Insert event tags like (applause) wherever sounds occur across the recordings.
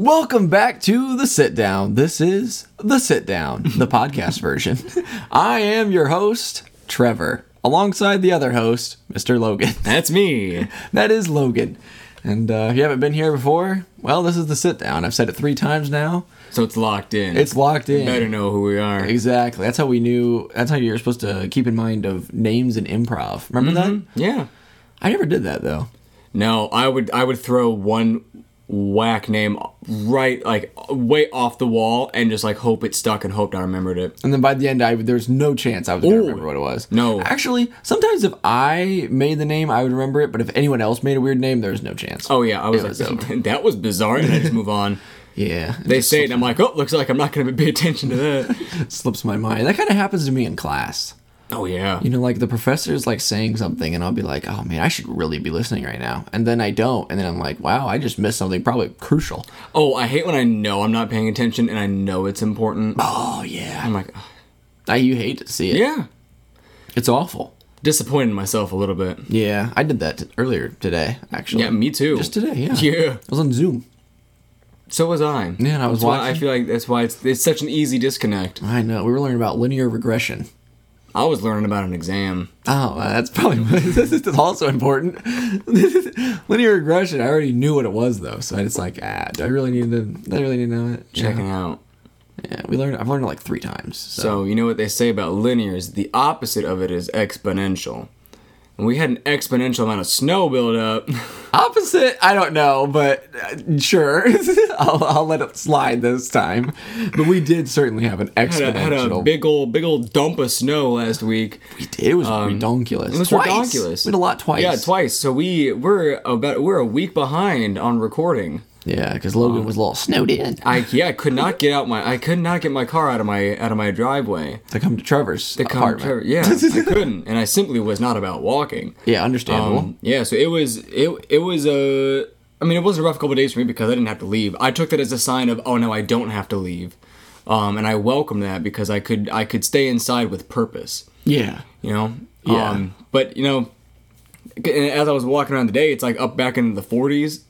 Welcome back to the sit down. This is the sit down, the (laughs) podcast version. I am your host, Trevor, alongside the other host, Mr. Logan. (laughs) That's me. That is Logan. And uh, if you haven't been here before, well, this is the sit down. I've said it three times now. So it's locked in. It's locked in. better know who we are. Exactly. That's how we knew. That's how you're supposed to keep in mind of names and improv. Remember that? Yeah. I never did that though. No, I would I would throw one whack name right like way off the wall and just like hope it stuck and hoped I remembered it. And then by the end, I there's no chance I was gonna Ooh. remember what it was. No. actually, sometimes if I made the name, I would remember it. But if anyone else made a weird name, there's no chance. Oh yeah, I was It like was (laughs) that was bizarre and I just move on. (laughs) yeah. They say it and I'm like, "Oh, looks like I'm not going to pay attention to that." (laughs) slips my mind. That kind of happens to me in class. Oh yeah. You know, like the professor's like saying something, and I'll be like, "Oh man, I should really be listening right now," and then I don't, and then I'm like, "Wow, I just missed something probably crucial." Oh, I hate when I know I'm not paying attention and I know it's important. Oh yeah, I'm like. I, you hate to see it. "Yeah." It's awful. Disappointed myself a little bit. Yeah, I did that t- earlier today. Actually, Yeah, me too. just today. Yeah, (laughs) Yeah. I was on Zoom. So was I. Yeah, and I was That's why I feel like that's why it's it's such an easy disconnect. I know. We were learning about linear regression. I was learning about an exam. Oh, that's probably (laughs) this is also important. (laughs) Linear regression. I already knew what it was though, so it's like, ah, do I really need to? Do I really need to know it? Checking Yeah. out. Yeah, we learned. I've learned it like three times. So, So you know what they say about linears? The opposite of it is exponential. And we had an exponential amount of snow build up. (laughs) opposite. I don't know, but uh, sure, (laughs) I'll, I'll let it slide this time. But we did certainly have an had, a, had a big old big old dump of snow last week. we did. It was redonkulous. It was twice. redonkulous. We had a lot twice. Yeah, twice. So we we're about we're a week behind on recording. Yeah, because Logan was a little snowed in. I yeah, I could not get out my I could not get my car out of my out of my driveway. to come to Trevor's To come apartment. to- yeah, I (laughs) couldn't, and I simply was not about walking. yeah, understandable. Um, yeah, so it was it it was a. I mean, it was a rough couple of days for me because I didn't have to leave. I took that as a sign of, oh no, I don't have to leave, um, and I welcome that because I could I could stay inside with purpose. yeah. You know. Yeah. Um, but you know, as I was walking around today, it's like up back into the 40s,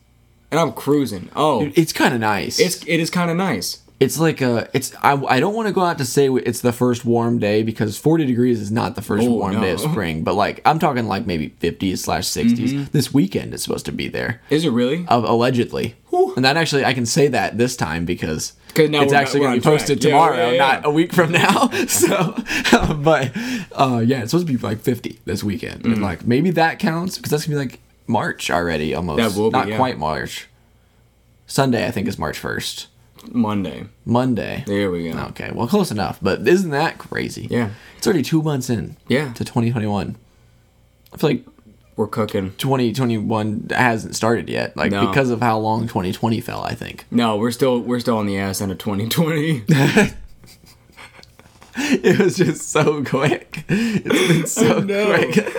and I'm cruising. Oh, It's kind of nice. it's it is kind of nice. It's like a. It's. I. I don't want to go out to say it's the first warm day because 40 degrees is not the first Oh, warm day of. Mm-hmm. (laughs) spring. But like I'm talking like maybe 50s slash 60s. This weekend it's supposed to be there, Is it really? uh, allegedly. Whew. And that actually I can say that this time because now it's actually going to be posted track. Tomorrow, yeah, yeah. not a week from now. (laughs) so, (laughs) but uh, yeah, it's supposed to be like 50 this weekend, and like maybe that counts because that's gonna be like March already almost. That will be, not yeah. quite March. Sunday I think is March 1st. Monday. Monday. There we go. Okay, well, close enough. But isn't that crazy? Yeah. It's already two months in Yeah. to 2021. I feel like We're cooking. 2021 hasn't started yet, like No. because of how long 2020 fell. I think No, we're still we're still on the ass end of 2020. (laughs) (laughs) it was just so quick. It's been so quick.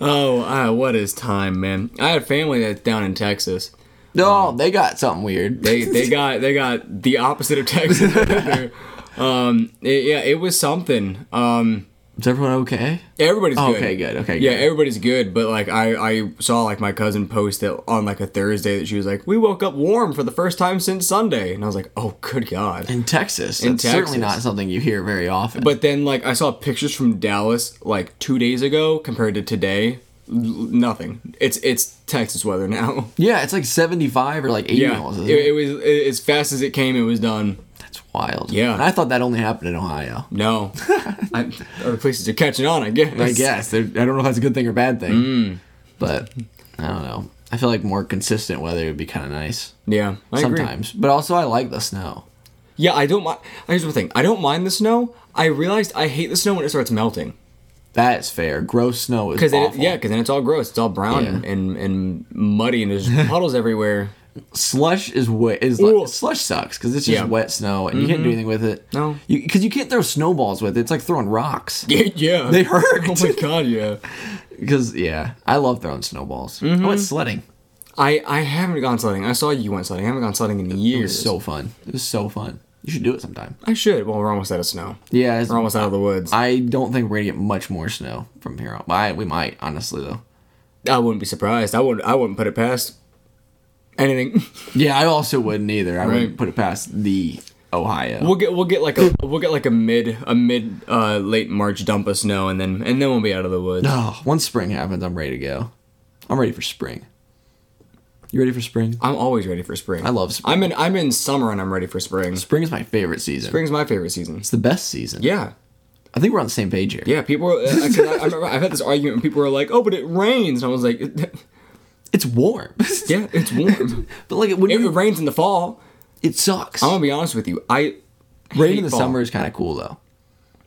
Oh, what is time, man? I had family that's down in Texas. No, they got something weird. They they (laughs) got they got the opposite of Texas. (laughs) um, it- yeah, it was something. Um, Is everyone okay? everybody's Oh, good. okay, good. Okay, Yeah, good. everybody's good, but like I, I saw like my cousin post it on like a Thursday that she was like, "We woke up warm for the first time since Sunday," and I was like, "Oh, good God!" In Texas, In it's certainly not something you hear very often. But then like I saw pictures from Dallas like two days ago compared to today, nothing. It's it's Texas weather now. yeah, it's like 75 or like 80 Yeah, miles. it, it? was as fast as it came, it was done. That's wild. Yeah. And I thought that only happened in Ohio. No, (laughs) I, other places are catching on. I guess. I guess. They're- I don't know if that's a good thing or bad thing. Mm. But I don't know. I feel like more consistent weather would be kind of nice Yeah, I agree. sometimes. But also, I like the snow. Yeah, I don't mind. Here's the thing: I don't mind the snow. I realized I hate the snow when it starts melting. That's fair. Gross snow is awful. yeah, because then it's all gross. It's all brown Yeah. and, and and muddy, and there's (laughs) puddles everywhere. Slush is wet. Is like, slush sucks because it's just Yeah. Mm-hmm. wet snow and you can't do anything with it. No. because you, can't throw snowballs with it. It's like throwing rocks. (laughs) Yeah. They hurt. Oh my god, yeah. (laughs) Because yeah, I love throwing snowballs. Mm-hmm. I went sledding. I I haven't gone sledding. I saw you went sledding. I haven't gone sledding in years. It was so fun. It was so fun. You should do it sometime. I should. Well, we're almost out of snow. Yeah, it's, We're almost out of the woods. I, I don't think we're gonna get much more snow from here on. I, we might honestly though. I wouldn't be surprised. I wouldn't. I wouldn't put it past anything. (laughs) Yeah, I also wouldn't either. I Right. wouldn't put it past the Ohio. We'll get we'll get like a we'll get like a mid a mid uh late March dump of snow and then and then we'll be out of the woods. Oh, once spring happens, I'm ready to go. I'm ready for spring. You ready for spring? I'm always ready for spring. I love spring. I'm in I'm in summer and I'm ready for spring. Spring is my favorite season. Spring's my favorite season. It's the best season. Yeah. I think we're on the same page here. Yeah, people. Uh, I, I remember I've had this argument. and People were like, "Oh, but it rains," and I was like, (laughs) It's warm. (laughs) "Yeah, it's warm. but like when it, it rains in the fall." it sucks. I'm gonna be honest with you. I Rain in the fall. summer is kind of cool though.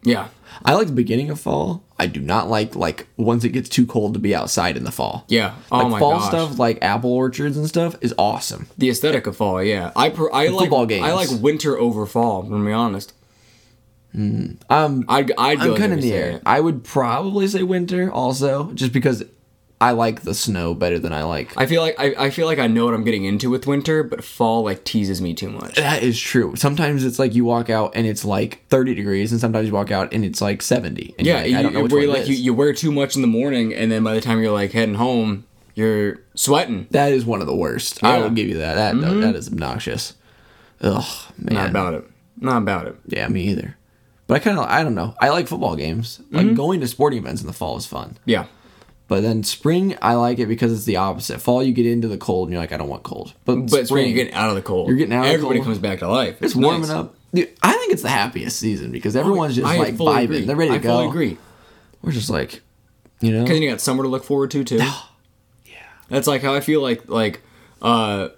Yeah, I like the beginning of fall. I do not like like once it gets too cold to be outside in the fall. yeah. Oh Like fall gosh. stuff like apple orchards and stuff is awesome. The aesthetic of fall. Yeah, I per, I like football games. I like winter over fall. Gonna be honest. Um I'd I'd go I'm kind of in the air. it. I would probably say winter also, just because I like the snow better than I like. I feel like I, I feel like I know what I'm getting into with winter, but fall like teases me too much. that is true. Sometimes it's like you walk out and it's like 30 degrees, and sometimes you walk out and it's like 70. And Yeah, you're I don't know you, where you, like you, you wear too much in the morning, and then by the time you're like heading home, you're sweating. That is one of the worst. I will give you that. That no, that is obnoxious. Ugh, man. Not about it. Not about it. Yeah, me either. But I kind of I don't know. I like football games. Like Mm-hmm. going to sporting events in the fall is fun. Yeah. But then spring, I like it because it's the opposite. Fall, you get into the cold and you're like, I don't want cold. But, But spring, spring, you're getting out of the cold. You're getting out of the Everybody comes back to life. it's warming nice. up. Dude, I think it's the happiest season because everyone's just I like vibing. agree. They're ready to I go. fully agree. We're just like, you know, Because you got summer to look forward to too. (gasps) yeah. That's like how I feel like like uh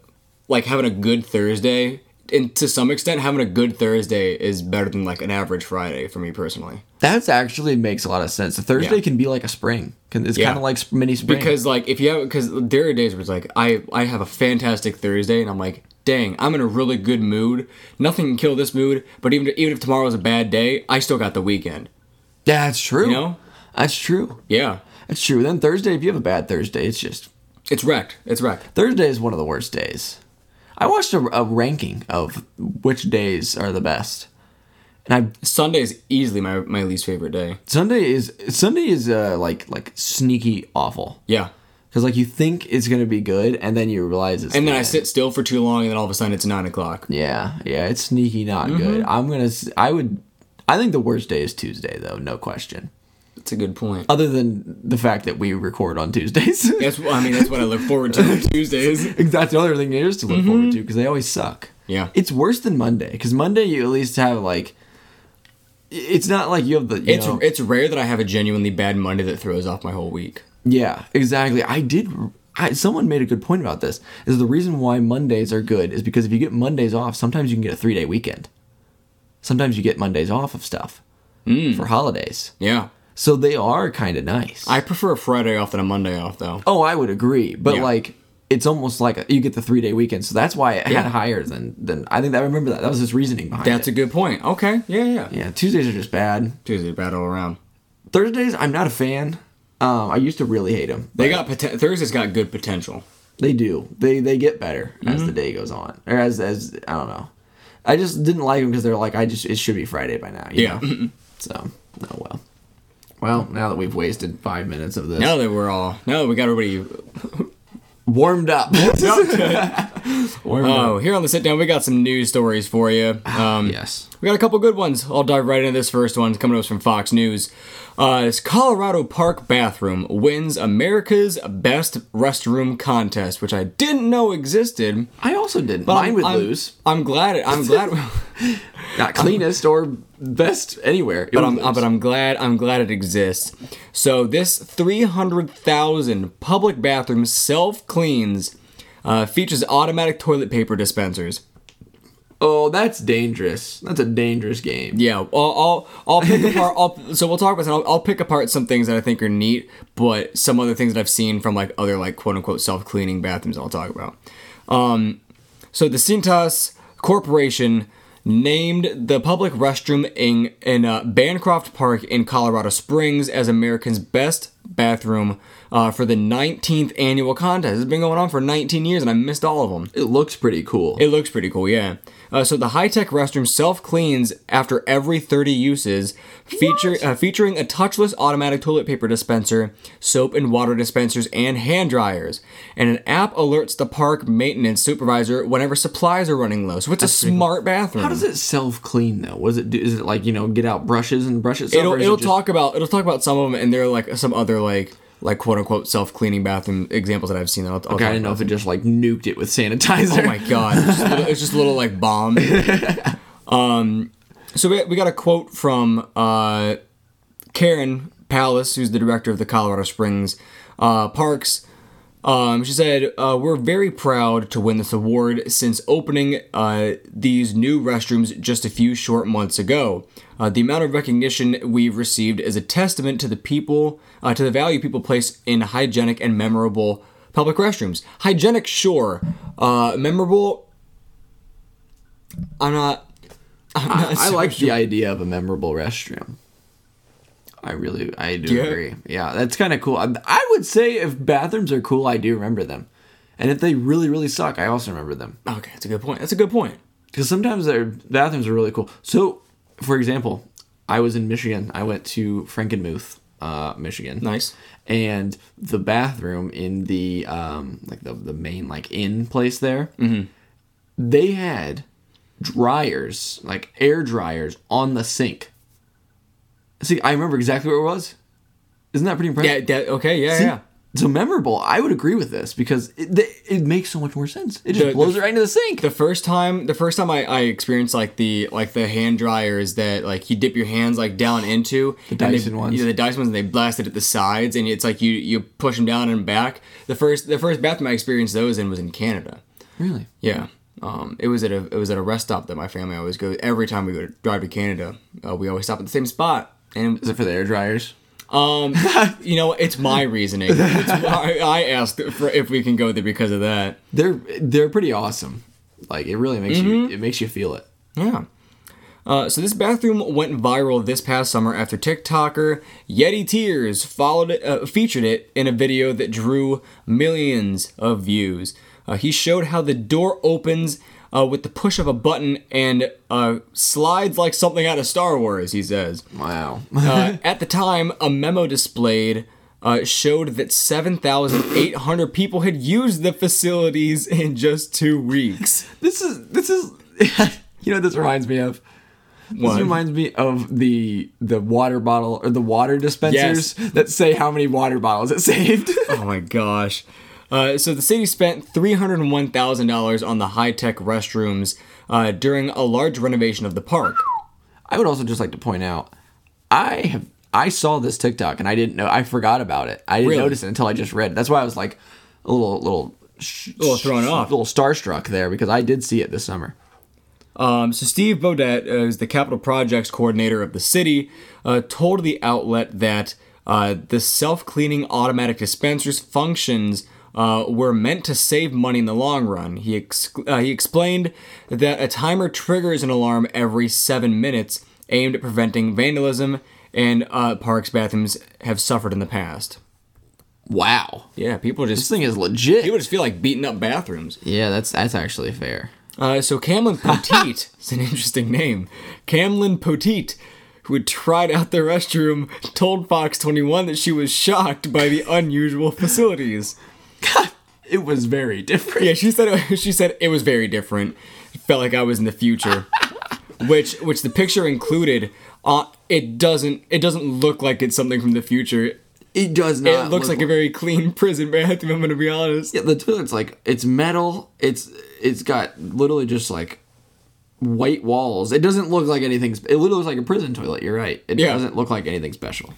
like having a good Thursday. And to some extent, having a good Thursday is better than like an average Friday for me personally. that's actually makes a lot of sense. A Thursday Yeah. can be like a spring. It's Yeah. kind of like mini spring. Because like if you have because there are days where it's like I I have a fantastic Thursday and I'm like dang I'm in a really good mood. Nothing can kill this mood. But even even if tomorrow's a bad day, I still got the weekend. yeah, that's true. You know? That's true. Yeah, That's true. Then Thursday, if you have a bad Thursday, it's just it's wrecked. It's wrecked. Thursday is one of the worst days. I watched a, a ranking of which days are the best, and I Sunday is easily my, my least favorite day. Sunday is Sunday is uh, like like sneaky awful Yeah. because like you think it's gonna be good and then you realize it's And then I sit still for too long, and then all of a sudden it's nine o'clock. yeah yeah it's sneaky not Mm-hmm. good. I'm gonna I would I think the worst day is Tuesday though no question. That's a good point. Other than the fact that we record on Tuesdays. (laughs) That's I mean that's what I look forward to on (laughs) Tuesdays. That's the other thing there is to look forward to because they always suck. Mm-hmm. Yeah. It's worse than Monday because Monday you at least have like. It's not like you have the. You It's know, it's rare that I have a genuinely bad Monday that throws off my whole week. yeah, exactly. I did. I, someone made a good point about this. Is the reason why Mondays are good is because if you get Mondays off, sometimes you can get a three day weekend. Sometimes you get Mondays off of stuff for holidays, Yeah. So they are kind of nice. I prefer a Friday off than a Monday off though. oh, I would agree, but Yeah. like it's almost like you get the three day weekend, so that's why it Yeah. had higher than than I think I remember that. That was his reasoning behind That's it. a good point. Okay. Yeah, yeah. Yeah, Tuesdays are just bad. Tuesday bad all around. Thursdays, I'm not a fan. Um, I used to really hate them. They got poten- Thursday's got good potential. They do. They they get better as Mm-hmm. the day goes on, or as as I don't know. I just didn't like them because they're like I just it should be Friday by now. you Yeah. know? So oh well. Well, now that we've wasted five minutes of this, Now that we're all now that we got everybody warmed up. (laughs) warmed up. Oh, here on the sit down, we got some news stories for you. Um, Yes. We got a couple good ones. I'll dive right into this first one. It's Coming to us from Fox News. Uh, this Colorado Park bathroom wins America's Best Restroom contest, which I didn't know existed. I also didn't. But Mine I'm- would I'm- lose. I'm glad. It, I'm glad. (laughs) Not cleanest or best anywhere. It but I'm, lose. but I'm glad I'm glad it exists. So this 300,000 public bathroom self cleans uh, features automatic toilet paper dispensers. Oh, that's dangerous. That's a dangerous game. Yeah, I'll I'll, I'll pick apart. I'll, (laughs) so we'll talk about. I'll, I'll pick apart some things that I think are neat, but some other things that I've seen from like other like quote unquote self cleaning bathrooms. I'll talk about. Um, so the Cintas Corporation named the public restroom in in uh, Bancroft Park in Colorado Springs as America's best bathroom uh, for the 19th annual contest. It's been going on for 19 years, and I missed all of them. It looks pretty cool. It looks pretty cool, yeah. Uh, so the high-tech restroom self-cleans after every 30 uses, feature uh, featuring a touchless automatic toilet paper dispenser, soap and water dispensers, and hand dryers. And an app alerts the park maintenance supervisor whenever supplies are running low. So it's a smart bathroom. How does it self clean though? Was it do, is it like you know get out brushes and brush itself? it'll it'll it just- talk about it'll talk about some of them, and there are like some other like like quote unquote self cleaning bathroom examples that I've seen. I'll, I'll okay, I didn't know if it just like nuked it with sanitizer. Oh my god, it's just, a little, it's just a little like bomb. (laughs) um, so we, we got a quote from uh, Karen Palus, who's the director of the Colorado Springs uh, Parks. Um, she said, uh, "We're very proud to win this award since opening uh, these new restrooms just a few short months ago. Uh, the amount of recognition we've received is a testament to the people, uh, to the value people place in hygienic and memorable public restrooms. Hygienic, sure. Uh, memorable, I'm not. I'm not I so like sure. the idea of a memorable restroom. I really, I do Yeah. agree. Yeah, that's kind of cool. I, I would say if bathrooms are cool, I do remember them, and if they really, really suck, I also remember them. Okay, that's a good point. That's a good point. because sometimes their bathrooms are really cool. So, for example, I was in Michigan. I went to Frankenmuth, uh, Michigan. Nice. And the bathroom in the um, like the the main like inn place there, Mm-hmm. they had dryers like air dryers on the sink. See, I remember exactly where it was. Isn't that pretty impressive? Yeah. That, okay. Yeah. See? yeah. So memorable. I would agree with this because it, it, makes so much more sense. It just The- blows the- it right into the sink. the first time the first time I, I experienced like the like the hand dryers that like you dip your hands like down into the Dyson ones. yeah, the Dyson ones and they blast it at the sides and it's like you you push them down and back the first the first bathroom I experienced those in was in Canada really? yeah um it was at a it was at a rest stop that my family always go every time we go to drive to Canada uh, we always stop at the same spot and Is it for the air dryers? um (laughs) you know it's my reasoning it's, (laughs) I, I asked for if we can go there because of that They're they're pretty awesome. Like it really makes you Mm-hmm. it makes you feel it. Yeah. Uh, so this bathroom went viral this past summer after TikToker Yeti Tears followed it, uh, featured it in a video that drew millions of views. Uh, he showed how the door opens uh, with the push of a button and uh, slides like something out of Star Wars. He says. Wow. (laughs) Uh, at the time, a memo displayed uh, showed that 7,800 people had used the facilities in just two weeks. this is this is (laughs) you know what this reminds me of. This reminds me of the the water bottle or the water dispensers that say how many water bottles it (laughs) saved. Oh my gosh. Uh, so the city spent $301,000 on the high-tech restrooms uh, during a large renovation of the park. I would also just like to point out, I have I saw this TikTok and I didn't know I forgot about it. I didn't Really? notice it until I just read. it. That's why I was like a little little sh- little thrown off. a little starstruck there because I did see it this summer. Um, so Steve uh, is the capital projects coordinator of the city, uh, told the outlet that uh, the self-cleaning automatic dispensers functions uh, were meant to save money in the long run. He ex- uh, he explained that a timer triggers an alarm every seven minutes, aimed at preventing vandalism, and uh, parks bathrooms have suffered in the past. Wow, Yeah, people just. this thing is legit. people just feel like beating up bathrooms. yeah, that's that's actually fair. Uh, so Camlin (laughs) Poteet, it's an interesting name. Camlin Poteet, who had tried out the restroom, told Fox 21 that she was shocked by the unusual facilities. (laughs) It was very different. Yeah, she said it, (laughs) she said it was very different. It felt like I was in the future. (laughs) which which the picture included. Uh, it doesn't it doesn't look like it's something from the future. It does not. It looks look like a very clean prison bathroom. I'm gonna be honest. Yeah, the toilet's like it's metal. It's it's got literally just like white walls. It doesn't look like anything. It literally looks like a prison toilet. You're right. It Yeah. doesn't look like anything special.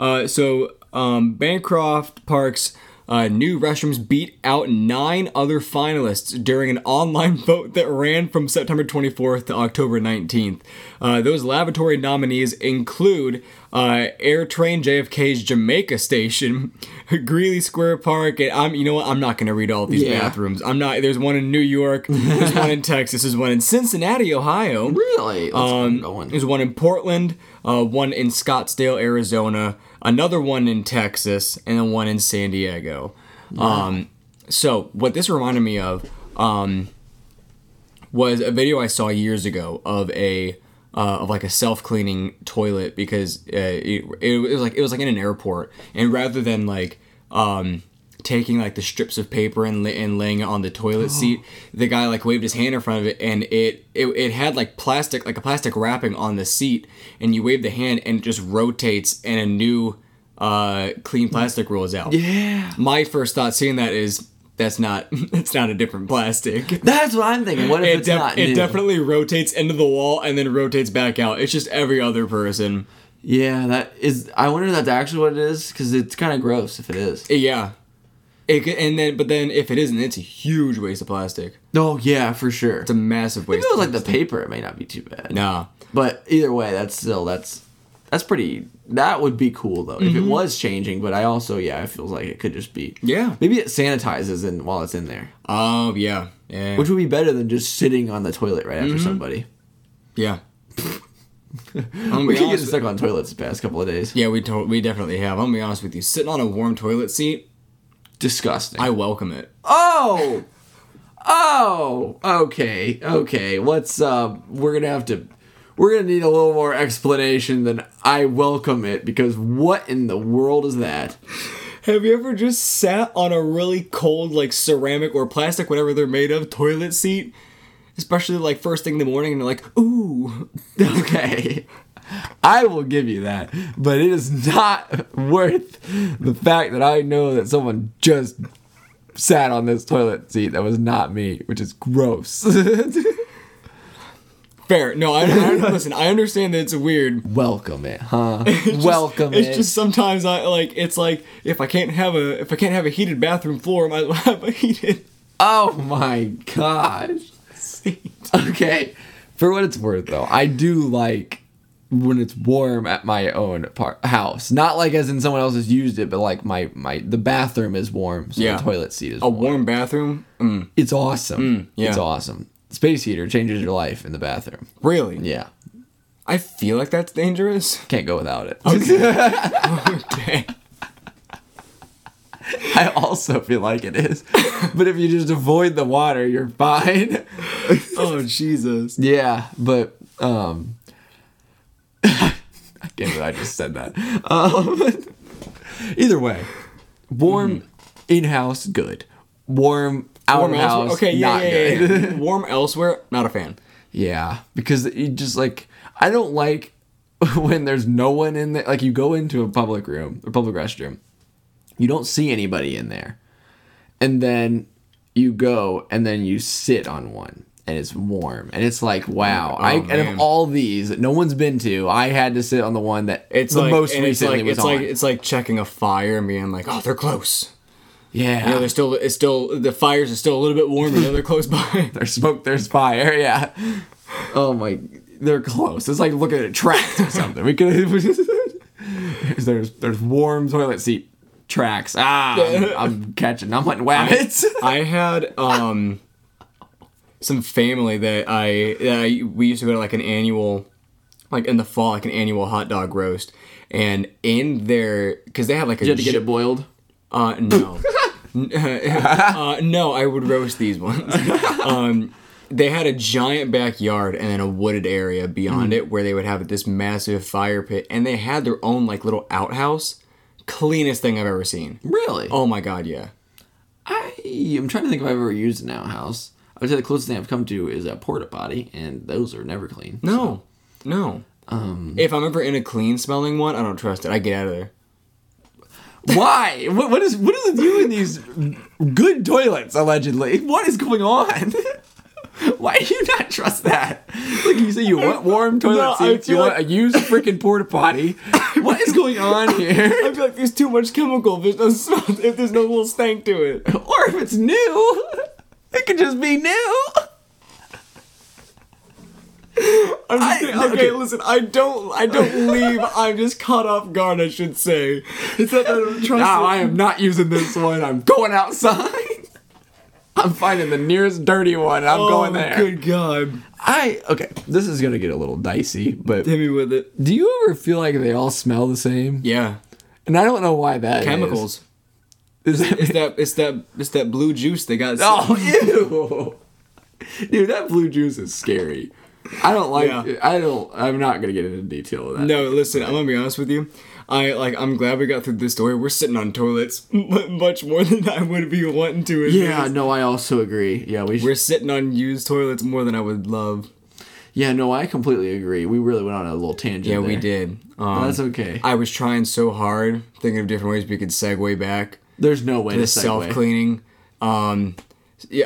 Uh, so um, Bancroft Park's uh, new restrooms beat out nine other finalists during an online (laughs) vote that ran from September 24th to October 19th. Uh, those lavatory nominees include uh, AirTrain JFK's Jamaica Station, (laughs) Greeley Square Park, and I'm you know what I'm not gonna read all these Yeah. bathrooms. I'm not. There's one in New York. There's one in (laughs) Texas. There's one in Cincinnati, Ohio. Really? Let's Um, going. There's one in Portland, uh, one in Scottsdale, Arizona, another one in Texas, and then one in San Diego. Um, so what this reminded me of um, was a video I saw years ago of a uh, of like a self cleaning toilet because uh, it, it was like it was like in an airport, and rather than like um, taking like the strips of paper and, and laying it on the toilet (gasps) seat, the guy like waved his hand in front of it, and it, it it had like plastic like a plastic wrapping on the seat, and you wave the hand and it just rotates, and a new uh, clean plastic rolls out. Yeah. My first thought seeing that is that's not (laughs) that's not a different plastic. (laughs) That's what I'm thinking. What if It, it's def- not it new? definitely rotates into the wall and then rotates back out. It's just every other person. Yeah, that is. I wonder if that's actually what it is because it's kind of gross if it is. Yeah. It, and then, but then if it isn't, it's a huge waste of plastic. Oh yeah, for sure. It's a massive waste. if it was of like the paper, it may not be too bad. Nah. But either way, that's still that's that's pretty. That would be cool though if it was changing. But I also yeah, it feels like it could just be. Yeah. Maybe it sanitizes and while it's in there, Oh yeah. Yeah. which would be better than just sitting on the toilet right after somebody. yeah. (laughs) I'm gonna We be keep getting stuck on toilets the past couple of days. yeah, we to- we definitely have. I'm gonna be honest with you. Sitting on a warm toilet seat, Disgusting. I welcome it. Oh, oh, okay, okay. What's uh? We're gonna have to. We're gonna need a little more explanation than I welcome it because what in the world is that? Have you ever just sat on a really cold, like ceramic or plastic, whatever they're made of, toilet seat? Especially like first thing in the morning, and you're like, ooh. (laughs) Okay. I will give you that, but it is not (laughs) worth the fact that I know that someone just sat on this toilet seat that was not me, which is gross. (laughs) Fair. No, I, I (laughs) listen. I understand that it's weird. Welcome it, huh? (laughs) Just- Welcome It's it. just sometimes I like. It's like if I can't have a if I can't have a heated bathroom floor, I might as well have a heated. Oh my gosh. Okay. For what it's worth though, I do like when it's warm at my own par- house. Not like as in someone else has used it, but like my my the bathroom is warm, so Yeah. the toilet seat is A warm. warm bathroom. Mm, It's awesome. yeah. It's awesome. Space heater changes your life in the bathroom. really? Yeah. I feel like that's dangerous. Can't go without it. Okay. (laughs) I also feel like it is. But if you just avoid the water, you're fine. (laughs) oh Jesus. Yeah, but um (laughs) I can't believe I just said that. Um, either way, warm in-house good. Warm Warm of elsewhere. house Okay. Yeah. Yeah. yeah, yeah. (laughs) Warm elsewhere. Not a fan. Yeah, because you just like I don't like (laughs) when there's no one in there. Like you go into a public room a public restroom, you don't see anybody in there, and then you go and then you sit on one and it's warm and it's like wow. Oh, I Oh, man. of all these that no one's been to, I had to sit on the one that It's the like most and it's recently like it's like it's like checking a fire and being like, oh, they're close. Yeah, You know, they're still it's still the fires are still a little bit warm. You know, they're close by. (laughs) there's smoke, there's fire. Yeah. Oh my, they're close. It's like looking at tracks or something. We could. (laughs) there's there's warm toilet seat tracks. Ah, I'm, (laughs) I'm catching. I'm hunting rabbits. I had um some family that I, that I we used to go to like an annual like in the fall like an annual hot dog roast and in their because they had like a you had to get it boiled. uh no (laughs) uh, no I would roast these ones (laughs) um they had a giant backyard and then a wooded area beyond Mm. it where they would have this massive fire pit and they had their own like little outhouse cleanest thing I've ever seen Really? oh my god yeah I am trying to think if I've ever used an outhouse. I would say the closest thing I've come to is a porta potty, and those are never clean. No, no. Um, if I'm ever in a clean smelling one, I don't trust it. I get out of there. (laughs) Why? What, what is what does it do in these good toilets? Allegedly, what is going on? (laughs) Why do you not trust that? Like you say, you want warm toilet No, seats. You feel want a used freaking porta potty. (laughs) What is going on here? I feel like there's too much chemical. If there's no smell, if there's no little stank to it. Or if it's new, it could just be new. (laughs) I'm just I- saying, okay. okay, listen. I don't. I don't (laughs) leave. I'm just caught off guard. I should say. It's that I don't (laughs) trust No, it. I am not using this one. I'm going outside. I'm finding the nearest dirty one. I'm oh, going there. Good God. I okay. This is gonna get a little dicey, but Hit me with it. do you ever feel like they all smell the same? Yeah. and I don't know why that Chemicals. Is that- It's that it's that it's that blue juice they got. Oh, ew. Dude, that blue juice is scary. I don't like. Yeah. I don't. I'm not gonna get into detail of that. No, listen, I'm gonna be honest with you. I like. I'm glad we got through this story. We're sitting on toilets (laughs) much more than I would be wanting to. Yeah, no, I also agree. Yeah, we. we're sitting on used toilets more than I would love. yeah, no, I completely agree. We really went on a little tangent. Yeah, we did. Um, That's okay. I was trying so hard, thinking of different ways we could segue back. There's no way The to self cleaning. Um,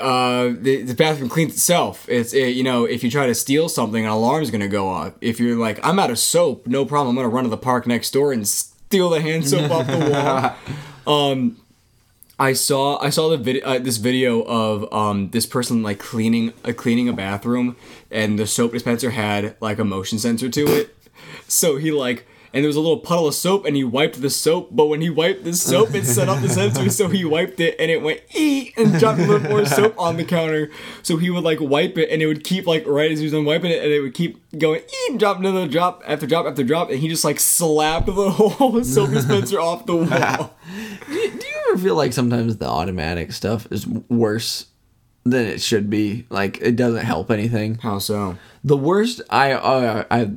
uh, the, the bathroom cleans itself. It's it, you know if you try to steal something, an alarm's gonna go off. If you're like, I'm out of soap, no problem. I'm gonna run to the park next door and steal the hand soap off the wall. (laughs) Um, I saw I saw the video uh, this video of um this person like cleaning uh, cleaning a bathroom and the soap dispenser had like a motion sensor to it. So he like and there was a little puddle of soap and he wiped the soap, but when he wiped the soap it set off the sensor so he wiped it and it went ee and dropped a little more soap on the counter. So he would like wipe it and it would keep like right as he was done wiping it and it would keep going ee and drop another drop after drop after drop and he just like slapped the (laughs) whole soap dispenser off the wall. (laughs) Do you ever feel like sometimes the automatic stuff is worse than it should be? Like it doesn't help anything. How so? The worst, I, uh, I,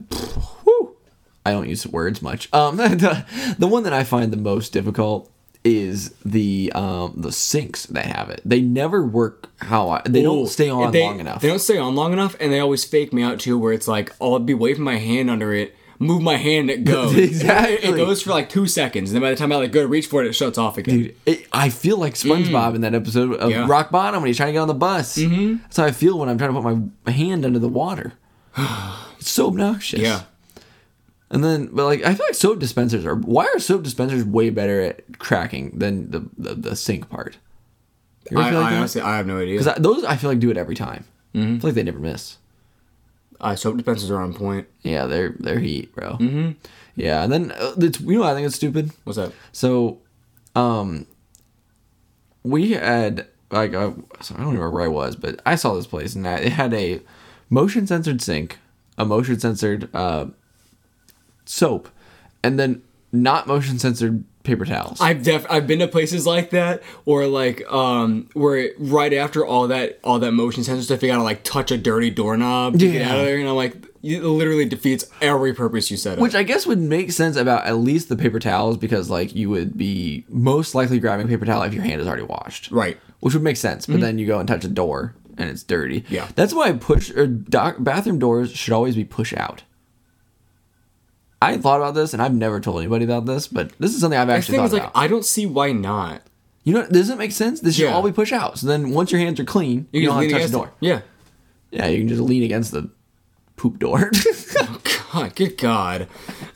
I don't use words much. Um, (laughs) the, the one that I find the most difficult is the um the sinks that have it. They never work how I, they don't stay on they- long enough. They don't stay on long enough, and they always fake me out too. Where it's like, oh, I'll be waving my hand under it, move my hand, it (laughs) goes. Exactly. It goes for like two seconds, and then by the time I like go to reach for it, it shuts off again. Dude, it, I feel like SpongeBob in that episode of Mm. Yeah. Rock Bottom when he's trying to get on the bus. Mm-hmm. That's how I feel when I'm trying to put my hand under the water. (sighs) it's so obnoxious. Yeah. And then, but like, I feel like soap dispensers are. Why are soap dispensers way better at cracking than the the, the sink part? I, feel like I honestly, I have no idea. Because those I feel like do it every time. Mm-hmm. I feel like they never miss. Uh, soap dispensers are on point. Yeah, they're they're heat, bro. Mm-hmm. Yeah, and then uh, it's, you know what I think it's stupid. What's that? So, um, we had like uh, so I don't remember where I was, but I saw this place and I, it had a motion censored sink, a motion censored uh, soap, and then not motion censored paper towels. I've def- I've been to places like that, or like um, where right after all that all that motion sensor stuff, you gotta like touch a dirty doorknob to get Yeah. out of there, and I'm like, it literally defeats every purpose you set up. which I guess would make sense about at least the paper towels because like you would be most likely grabbing a paper towel if your hand is already washed. right. which would make sense. But then you go and touch a door and it's dirty. Yeah. that's why push or doc, bathroom doors should always be push out. I thought about this and I've never told anybody about this, but this is something I've actually thought like, about. I don't see why not. you know, does it make sense? This should Yeah. all be push out. So then once your hands are clean, you, You, don't can have to touch the against door. it. Yeah. Yeah, you can just lean against the poop door. (laughs) Oh God, good God. (laughs)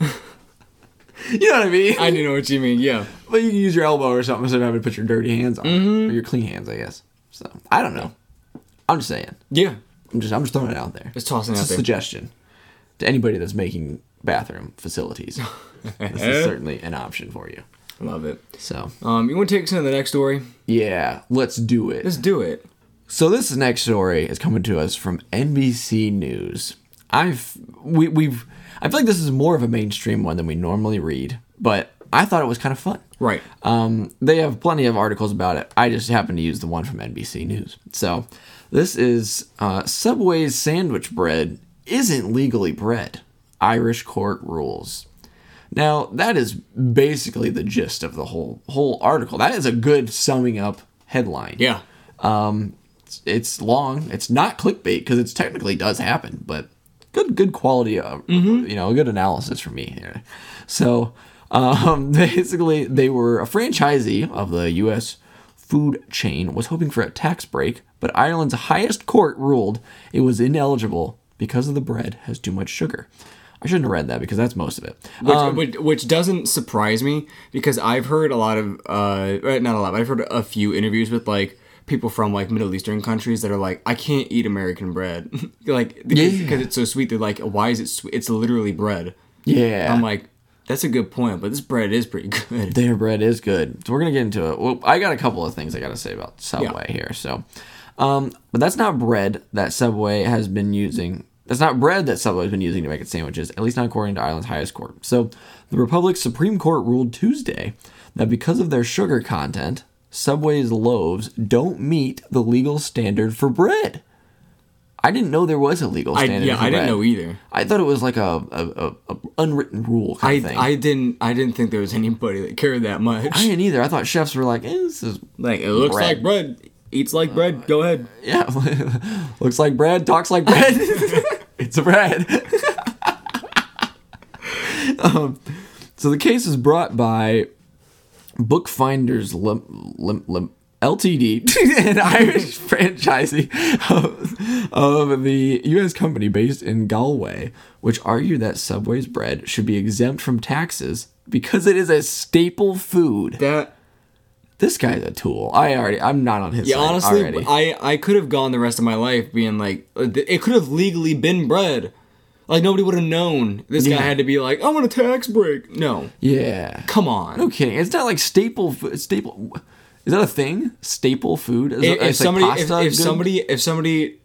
you know what I mean? I do know what you mean. Yeah. but you can use your elbow or something instead of having to put your dirty hands on Mm-hmm. or your clean hands, I guess. So I don't know. I'm just saying. Yeah. I'm just I'm just throwing it out there. Just tossing it It's out a there. suggestion to anybody that's making bathroom facilities. (laughs) this is certainly an option for you. Love it. So Um, you want to take us into the next story? yeah, let's do it. Let's do it. So this next story is coming to us from NBC News. I've we, we've I feel like this is more of a mainstream one than we normally read, but I thought it was kind of fun. Right. Um, they have plenty of articles about it. I just happen to use the one from NBC News. So this is uh, Subway's sandwich bread isn't legally bread. Irish court rules. Now that is basically the gist of the whole whole article. That is a good summing up headline. Yeah. It's, it's long. It's not clickbait because it technically does happen, but good good quality. Uh, You know, good analysis for me here. So um, (laughs) basically, they were a franchisee of the U.S. food chain was hoping for a tax break, but Ireland's highest court ruled it was ineligible because of the bread has too much sugar. I shouldn't have read that because that's most of it. Which, which, which doesn't surprise me because I've heard a lot of, uh, uh, not a lot, but I've heard a few interviews with like people from like Middle Eastern countries that are like, I can't eat American bread, (laughs) like because, Yeah. because it's so sweet. They're like, why is it sweet? It's literally bread. Yeah, I'm like, that's a good point, but this bread is pretty (laughs) good. Their bread is good. So we're gonna get into it. Well, I got a couple of things I gotta say about Subway here. So, um, but that's not bread that Subway has been using That's not bread that Subway's been using to make its sandwiches, at least not according to Ireland's highest court. So, the Republic's Supreme Court ruled Tuesday that because of their sugar content, Subway's loaves don't meet the legal standard for bread. I didn't know there was a legal I, standard. yeah, for I didn't know either. I thought it was like a, a, a, a unwritten rule kind I, of thing. I didn't I didn't think there was anybody that cared that much. I didn't either. I thought chefs were like, eh, this is like it looks Bread. like bread, eats like bread. Go ahead. (laughs) yeah, (laughs) looks like bread, talks like bread. (laughs) it's bread. um, so the case is brought by Bookfinders Lim, Lim, Lim, Ltd, (laughs) an Irish (laughs) franchisee of, of the U.S. company based in Galway, which argued that Subway's bread should be exempt from taxes because it is a staple food. That This guy's a tool. I already, I'm not on his yeah, side honestly, already. I I could have gone the rest of my life being like uh, it could have legally been bread. Like nobody would have known. This Yeah. guy had to be like, I want a tax break. No, yeah. come on. No kidding. It's not like staple food. Staple. Is that a thing? Staple food? Is if, if it's like somebody if, if somebody if somebody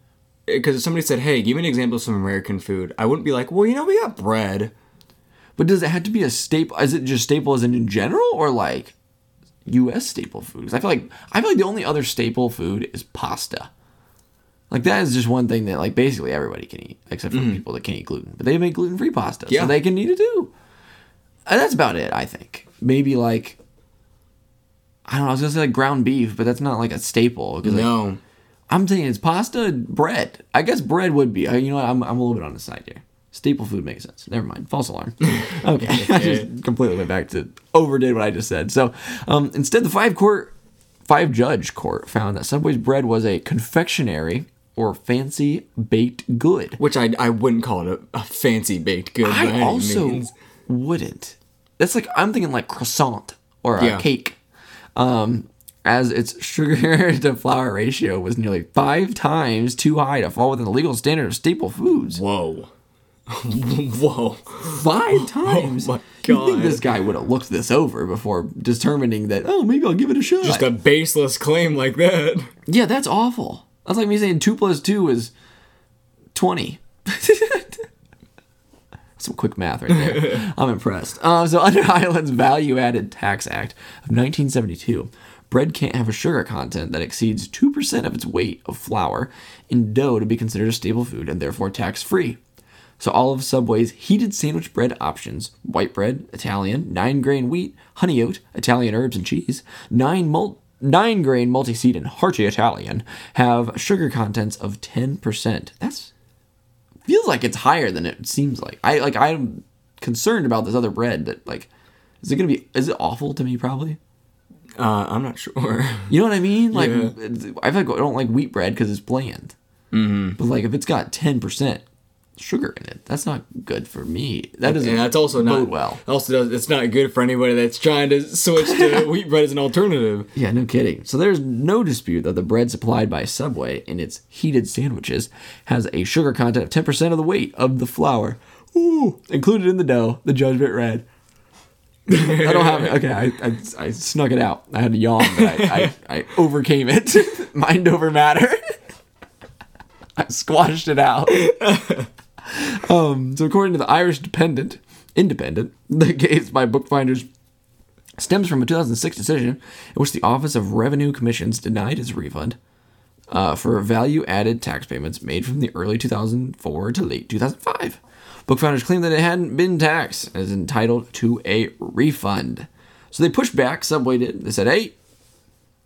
because if somebody said hey give me an example of some american food i wouldn't be like well you know we got bread But does it have to be a staple? Is it just staple as in, in general, or like U.S. staple food? 'Cause I feel like I feel like the only other staple food is pasta. Like that is just one thing that like basically everybody can eat, except for people that can't eat gluten. But they make gluten free pasta. Yeah. so they can eat it too. And that's about it, I think. Maybe like I don't know. I was gonna say like ground beef, but that's not like a staple. 'cause, like, no I'm thinking it's pasta, bread. I guess bread would be. uh, You know what? I'm, I'm a little bit on the side here. Staple food makes sense. Never mind. False alarm. (laughs) Okay. (laughs) I just completely went back to overdid what I just said. So um, instead, the five court, five judge court found that Subway's bread was a confectionery or fancy baked good. which i i wouldn't call it a, a fancy baked good I also means. wouldn't. That's like I'm thinking like croissant or a Yeah. cake. Um, as its sugar (laughs) to flour ratio was nearly five times too high to fall within the legal standard of staple foods. whoa (laughs) whoa Five times. my You think this guy would have looked this over before determining that? Oh, maybe I'll give it a shot. just a baseless claim like that yeah, that's awful. That's like me saying two plus two is twenty. (laughs) Some quick math right there. (laughs) I'm impressed. Um, so, under Ireland's Value Added Tax Act of 1972, bread can't have a sugar content that exceeds 2% of its weight of flour in dough to be considered a staple food and therefore tax free. So, all of Subway's heated sandwich bread options white bread, Italian, 9 grain wheat, honey oat, Italian herbs and cheese, 9 malt. Nine grain multi seed and hearty Italian have sugar contents of 10%. That's feels like it's higher than it seems like. I like I'm concerned about this other bread that like is it gonna be is it awful to me probably? uh i'm not sure You know what I mean? Like Yeah. I feel like I don't like wheat bread because it's bland. Mm-hmm. But like if it's got ten percent sugar in it, that's not good for me. That doesn't and that's also not well. also does it's not good for anybody that's trying to switch to (laughs) wheat bread as an alternative Yeah, no kidding. So there's no dispute that the bread supplied by Subway in its heated sandwiches has a sugar content of 10% of the weight of the flour. Ooh, included in the dough, the judgment read. I don't have it. (laughs) Okay, I, I, I snuck it out. I had to yawn, but I, I, I overcame it. (laughs) Mind over matter. I squashed it out. Um, so according to the Irish Dependent, Independent, (laughs) the case by bookfinders stems from a 2006 decision in which the Office of Revenue Commissions denied its refund uh, for value-added tax payments made from the early 2004 to late 2005. Bookfinders claimed that it hadn't been taxed and is entitled to a refund. So they pushed back. Subway did. They said, "Hey,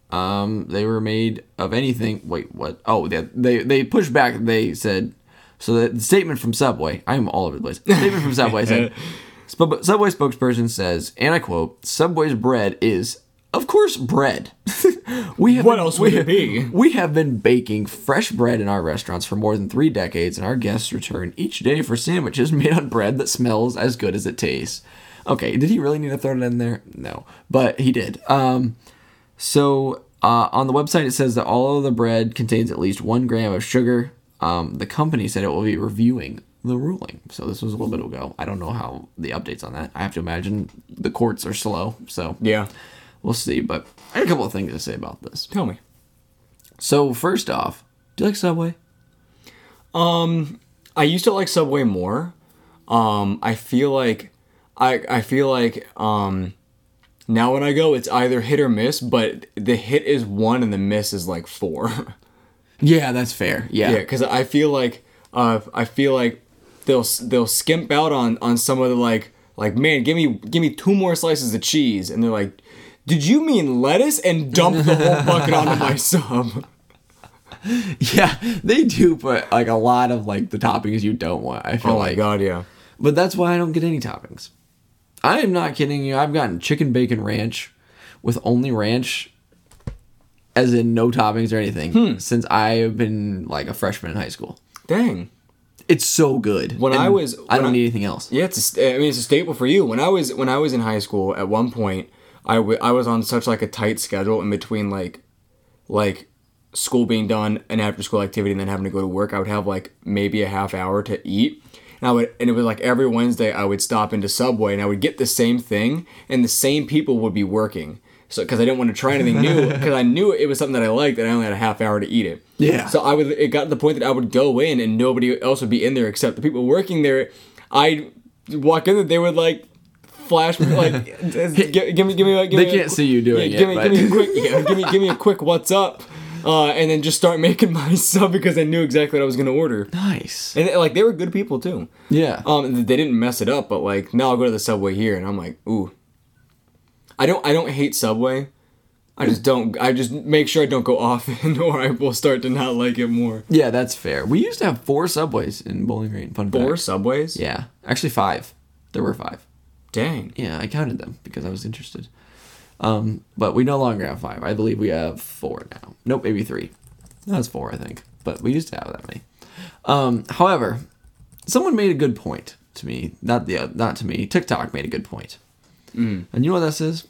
um, they were made of anything." Wait, what? Oh, they they, they pushed back. They said, so the, statement from Subway. I am all over the place. The statement from Subway said. (laughs) Sub- Subway spokesperson says, and I quote, Subway's bread is, of course, bread. (laughs) we have What been- else (laughs) we, would it be? We have been baking fresh bread in our restaurants for more than three decades, and our guests return each day for sandwiches made on bread that smells as good as it tastes. Okay, did he really need to throw it in there? No, but he did. Um, so uh, on the website, it says that all of the bread contains at least one gram of sugar. Um, the company said it will be reviewing the ruling. So this was a little bit ago. I don't know how the updates on that. I have to imagine the courts are slow. So yeah we'll see. But I had a couple of things to say about this. tell me So first off, do you like Subway? Um, I used to like Subway more. Um, I feel like I I feel like um now when I go it's either hit or miss, but the hit is one and the miss is like four. (laughs) Yeah, that's fair. Yeah. yeah, because I feel like uh I feel like they'll they'll skimp out on on some of the like like man give me give me two more slices of cheese and they're like. Did you mean lettuce and dump the whole (laughs) bucket onto my sub? (laughs) Yeah, they do put like a lot of like the toppings you don't want. I feel Oh like, god, yeah. but that's why I don't get any toppings. I am not kidding you. I've gotten chicken bacon ranch with only ranch, as in no toppings or anything, Hmm. since I have been like a freshman in high school. Dang. It's so good. When I was- I don't I- need anything else. Yeah, it's a, I mean it's a staple for you. When I was when I was in high school, at one point, I, w- I was on such like a tight schedule in between like like school being done and after school activity and then having to go to work. I would have like maybe a half hour to eat. And I would and it was like every Wednesday I would stop into Subway and I would get the same thing and the same people would be working. So because I didn't want to try anything new (laughs) because I knew it was something that I liked and I only had a half hour to eat it. Yeah. So I would. It got to the point that I would go in and nobody else would be in there except the people working there. I'd walk in there. They would like flash me like (laughs) give, give me give me like give They me a can't qu- see you doing yeah, give it, me but- give me a quick yeah, give me give me a quick what's up, uh, and then just start (laughs) making my sub because I knew exactly what I was gonna order. Nice. And like they were good people too. Yeah. Um, they didn't mess it up, but like now I'll go to the subway here, and I'm like, ooh. I don't I don't hate Subway. I just don't. I just make sure I don't go often, (laughs) or I will start to not like it more. yeah, that's fair. We used to have four subways in Bowling Green. Fun fact. Four subways? Yeah, actually five. There were five. Dang. Yeah, I counted them because I was interested. Um, but we no longer have five. I believe we have four now. Nope, maybe three. That's four, I think. But we used to have that many. Um, however, someone made a good point to me. Not the not to me. TikTok made a good point. And you know what this is?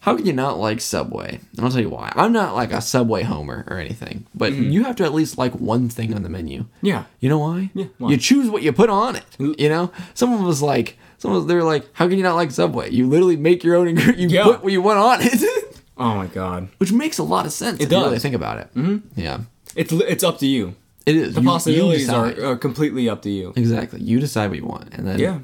How can you not like Subway? And I'll tell you why. I'm not like a Subway homer or anything, but you have to at least like one thing on the menu. Yeah. You know why? Yeah, why? You choose what you put on it. You know, someone was like, someone they're like, how can you not like Subway? You literally make your own ingredient. You Yeah. put what you want on it, (laughs) Oh my god. which makes a lot of sense. if you really does. think about it. Mm-hmm. Yeah, It's it's up to you. it is. The You- you possibilities are, are completely up to you. exactly. You decide what you want, and then Yeah.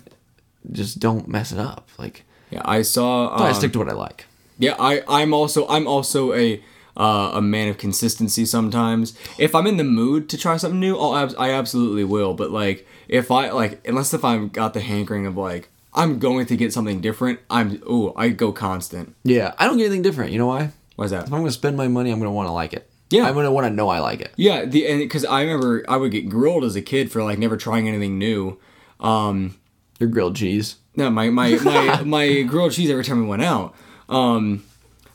just don't mess it up. Like Yeah, I saw. I um, stick to what I like. Yeah, I I'm also I'm also a uh, a man of consistency. Sometimes, if I'm in the mood to try something new, I'll I absolutely will. But like, if I like, unless if I've got the hankering of like, I'm going to get something different. I'm ooh, I go constant. Yeah, I don't get anything different. You know why? Why's that? If I'm gonna spend my money, I'm gonna want to like it. Yeah. I'm gonna want to know I like it. Yeah, the and because I remember I would get grilled as a kid for like never trying anything new. Um, Your grilled cheese. No, my my my, (laughs) my grilled cheese every time we went out. Um,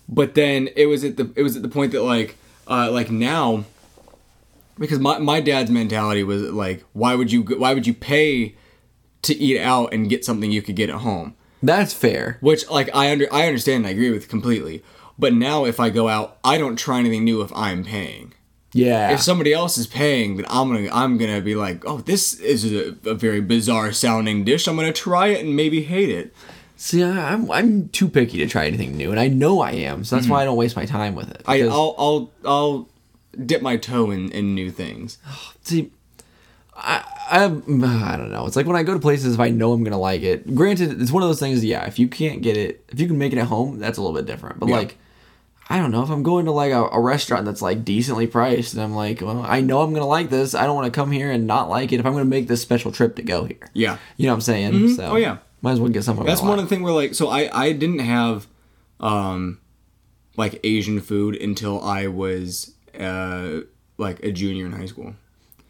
but then it was at the it was at the point that like uh, like now because my my dad's mentality was like why would you why would you pay to eat out and get something you could get at home That's fair. which like I under I understand and I agree with completely but now if I go out I don't try anything new if I'm paying Yeah. if somebody else is paying, then I'm gonna I'm gonna be like, oh, this is a, a very bizarre sounding dish. I'm gonna try it and maybe hate it. See, I, I'm I'm too picky to try anything new, and I know I am. So that's why I don't waste my time with it. Mm-hmm. I because- I'll I'll I'll dip my toe in, in new things. (sighs) See, I, I I don't know. It's like when I go to places, if I know I'm gonna like it. Granted, it's one of those things. Yeah, if you can't get it, if you can make it at home, that's a little bit different. But Yeah. like, I don't know. If I'm going to like a, a restaurant that's like decently priced, and I'm like, well, I know I'm gonna like this. I don't want to come here and not like it. If I'm gonna make this special trip to go here, Yeah, you know what I'm saying? So, Oh, yeah. might as well get something. that's one of the thing where like so I I didn't have um like Asian food until I was uh like a junior in high school.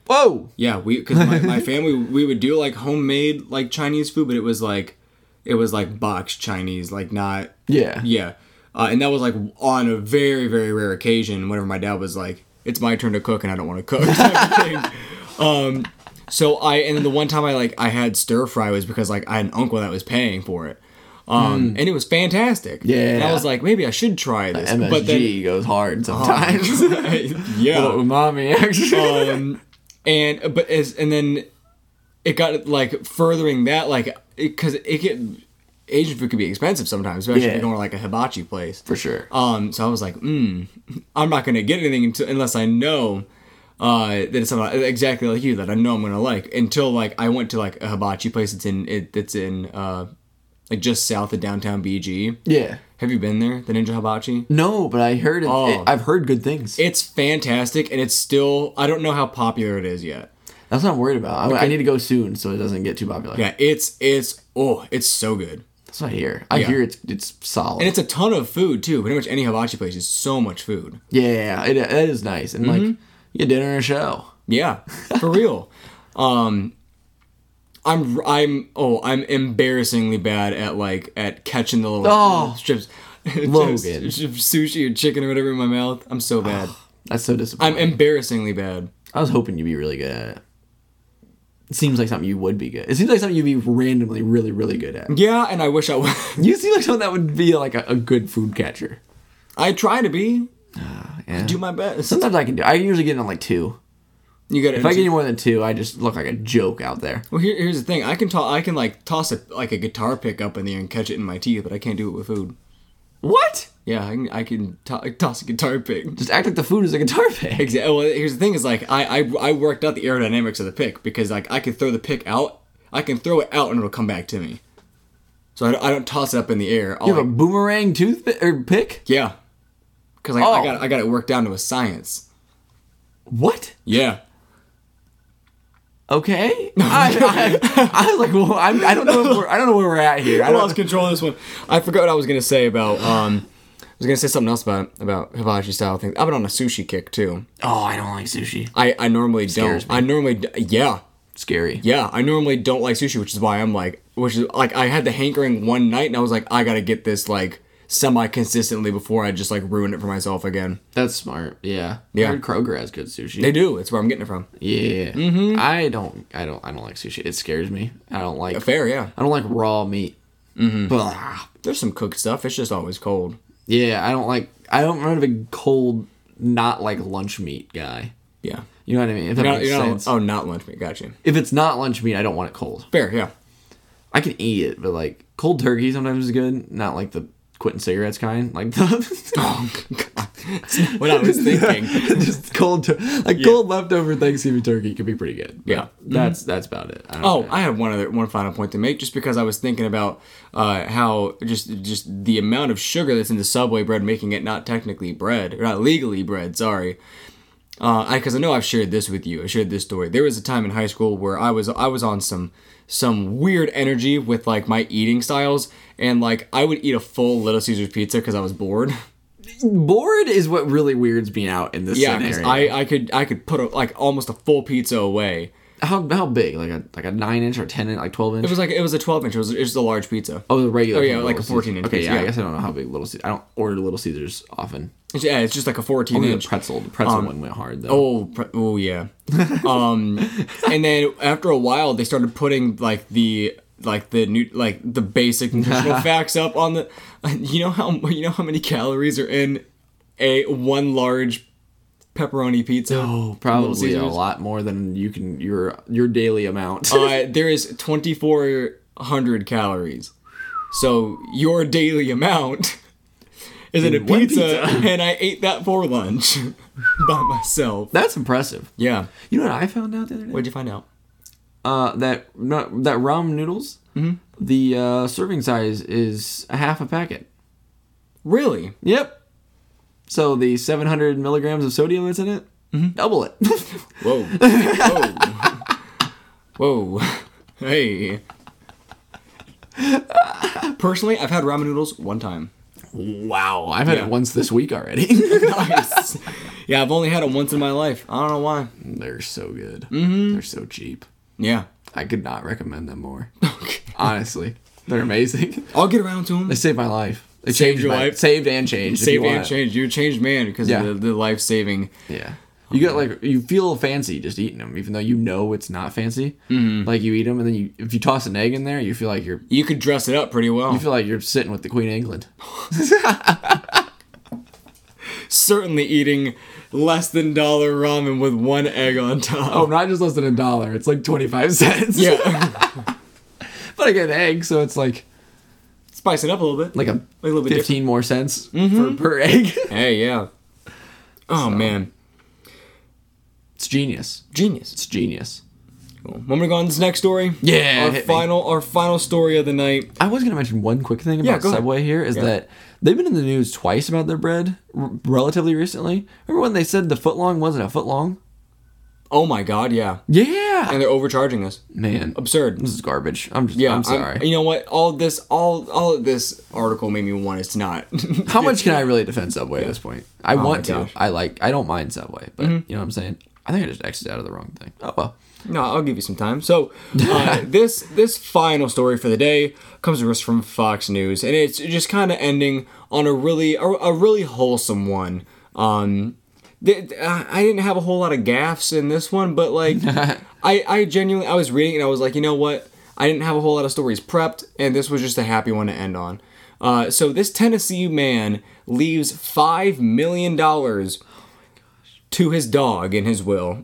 Whoa. Yeah, we because my, my family we would do like homemade like Chinese food, but it was like it was like boxed Chinese, like not Yeah. Yeah, uh, and that was like on a very very rare occasion. Whenever my dad was like, "It's my turn to cook, and I don't want to cook," (laughs) type of thing. Um, so I and then the one time I like I had stir fry was because like I had an uncle that was paying for it. Um, and it was fantastic. Yeah. and I was like, maybe I should try this. MSG But then, goes hard sometimes. (laughs) (laughs) yeah, Little umami action. um, and but as and then it got like furthering that like because it, it get Asian food could be expensive sometimes, especially if you're going to like a hibachi place. For sure. Um, so I was like, mm, I'm not gonna get anything until, unless I know. Uh, that it's something exactly like you that I know I'm gonna like. Until like I went to like a hibachi place. It's in it. It's in uh, like just south of downtown BG. Yeah. Have you been there? The Ninja Hibachi. No, but I heard it, Oh. it- I've heard good things. It's fantastic, and it's still. I don't know how popular it is yet. That's what I'm worried about. I, I need to go soon so it doesn't get too popular. Yeah, it's it's oh, it's so good. That's what I hear. I Yeah. hear it's it's solid. And it's a ton of food too. Pretty much any hibachi place is so much food. yeah, it, it is nice. And Mm-hmm. like, you get dinner and a show. Yeah, for real. (laughs) Um, I'm I'm oh I'm embarrassingly bad at like at catching the little Oh, strips, (laughs) Logan. Sushi or chicken or whatever in my mouth. I'm so bad. That's so disappointing. I'm embarrassingly bad. I was hoping you'd be really good at it. Seems like something you would be good. It seems like something you'd be randomly really, really good at. Yeah, and I wish I would. (laughs) You seem like someone that would be like a, a good food catcher. I try to be. Ah, yeah. Do my best. Sometimes I can do. I usually get in on like two. You got it. If I get any more than two, I just look like a joke out there. Well, here, here's the thing. I can toss. I can like toss a like a guitar pick up in the air and catch it in my teeth, but I can't do it with food. What? Yeah, I can. I can to- toss a guitar pick. Just act like the food is a guitar pick. (laughs) Exactly. Well, here's the thing: is like I, I I worked out the aerodynamics of the pick because like I can throw the pick out, I can throw it out and it'll come back to me. So I don't, I don't toss it up in the air. I'll, You have a boomerang toothpick or pick? yeah, because like, Oh. I got I got it worked down to a science. What? Yeah. Okay. (laughs) I, I, I was like, well, I'm, I don't know. If we're, I don't know where we're at here. I I lost control of this one. I forgot what I was gonna say about um. I was gonna say something else about about hibachi style things. I've been on a sushi kick too. oh, I don't like sushi. I I normally don't. me. I normally d- yeah Scary. yeah I normally don't like sushi, which is why I'm like which is like I had the hankering one night and I was like I gotta get this like semi consistently before I just like ruin it for myself again. That's smart. Yeah. Yeah. I heard Kroger has good sushi. They do. It's where I'm getting it from. Yeah. Mm-hmm. I don't. I don't. I don't like sushi. It scares me. I don't like. Fair, yeah. I don't like raw meat. Mm-hmm. There's some cooked stuff. It's just always cold. Yeah. I don't like. I don't. I'm not a big cold, not like lunch meat guy. Yeah. You know what I mean? If that You're not, makes you're not, sense. oh, not lunch meat. Got you. If it's not lunch meat, I don't want it cold. Fair, yeah. I can eat it, but like cold turkey sometimes is good. Not like the quitting cigarettes kind. Like the (laughs) Oh, God. (laughs) What I was thinking. (laughs) just cold, tur- like cold leftover Thanksgiving turkey could be pretty good. Yeah. that's that's about it. I Oh, know. I have one other one final point to make, just because I was thinking about uh, how just just the amount of sugar that's in the Subway bread, making it not technically bread or not legally bread. Sorry, because I know I've shared this with you. I shared this story. There was a time in high school where I was I was on some some weird energy with like my eating styles, and like I would eat a full Little Caesars pizza because I was bored. (laughs) bored is what really weirds me out in this Yeah, scenario. I I could I could put a, like almost a full pizza away. how how big? Like a like a nine inch or ten inch, like twelve inch. It was like it was a twelve inch. It was it was a large pizza. oh, the regular. Oh, yeah, like a. 14 inch Okay, piece, yeah, I guess I don't know how big Little Caesars. I don't order Little Caesars often. Yeah, it's just like a fourteen Only the inch. pretzel. The pretzel one went hard though. Oh, pre- oh yeah. (laughs) um, and then after a while, they started putting like the like the new like the basic nutritional (laughs) facts up on the. You know how you know how many calories are in a one large pepperoni pizza. Oh, probably a lot more than you can your your daily amount. Uh, (laughs) there is twenty four hundred calories. So your daily amount (laughs) is in a pizza, pizza. and I ate that for lunch by myself. That's impressive. Yeah. You know what I found out the other day? What'd you find out? Uh, that that ramen noodles. Mm-hmm. The uh, serving size is a half a packet. Really? Yep. So the 700 milligrams of sodium that's in it, Mm-hmm. double it. (laughs) Whoa. Whoa. Whoa. (laughs) Hey. Personally, I've had ramen noodles one time. wow, I've had Yeah. it once this week already. (laughs) Nice. yeah, I've only had it once in my life. I don't know why. They're so good. Mm-hmm. They're so cheap. Yeah. I could not recommend them more. (laughs) Honestly, they're amazing. I'll get around to them. They saved my life. They Saved changed your my, life? Saved and changed. if Save you and want it. change. You're a changed man because Yeah. of the, the life saving. Yeah. You get like you feel fancy just eating them, even though you know it's not fancy. Mm-hmm. Like you eat them, and then you if you toss an egg in there, you feel like you're You could dress it up pretty well. you feel like you're sitting with the Queen of England. (laughs) (laughs) Certainly eating less than dollar ramen with one egg on top. Oh, not just less than a dollar. It's like twenty five cents. Yeah. (laughs) but I get an egg, so it's like Spice it up a little bit. like a like a little bit fifteen more cents for mm-hmm. per egg. (laughs) Hey, yeah. Oh man. It's genius. Genius. It's genius. Cool. Want me to go on to this next story? Yeah, Our me. final, our final story of the night. I was gonna mention one quick thing about ahead. Subway here is Yeah. that they've been in the news twice about their bread r- relatively recently. Remember when they said the foot long wasn't a foot long? Oh my god, yeah. Yeah, And they're overcharging us. man, Absurd. this is garbage. I'm just, Yeah, I'm sorry. you know what? All this, all, all of this article made me want to not. (laughs) How much can I really defend Subway at this point? I Oh want to. Mm-hmm. I like. I don't mind Subway, but you know what I'm saying. I think I just exited out of the wrong thing. Oh well. No, I'll give you some time. So, uh, (laughs) this this final story for the day comes to us from Fox News, and it's just kind of ending on a really a, a really wholesome one. Um, th- I didn't have a whole lot of gaffes in this one, but like, (laughs) I I genuinely I was reading and I was like, you know what? I didn't have a whole lot of stories prepped, and this was just a happy one to end on. Uh, so this Tennessee man leaves five million dollars to his dog in his will.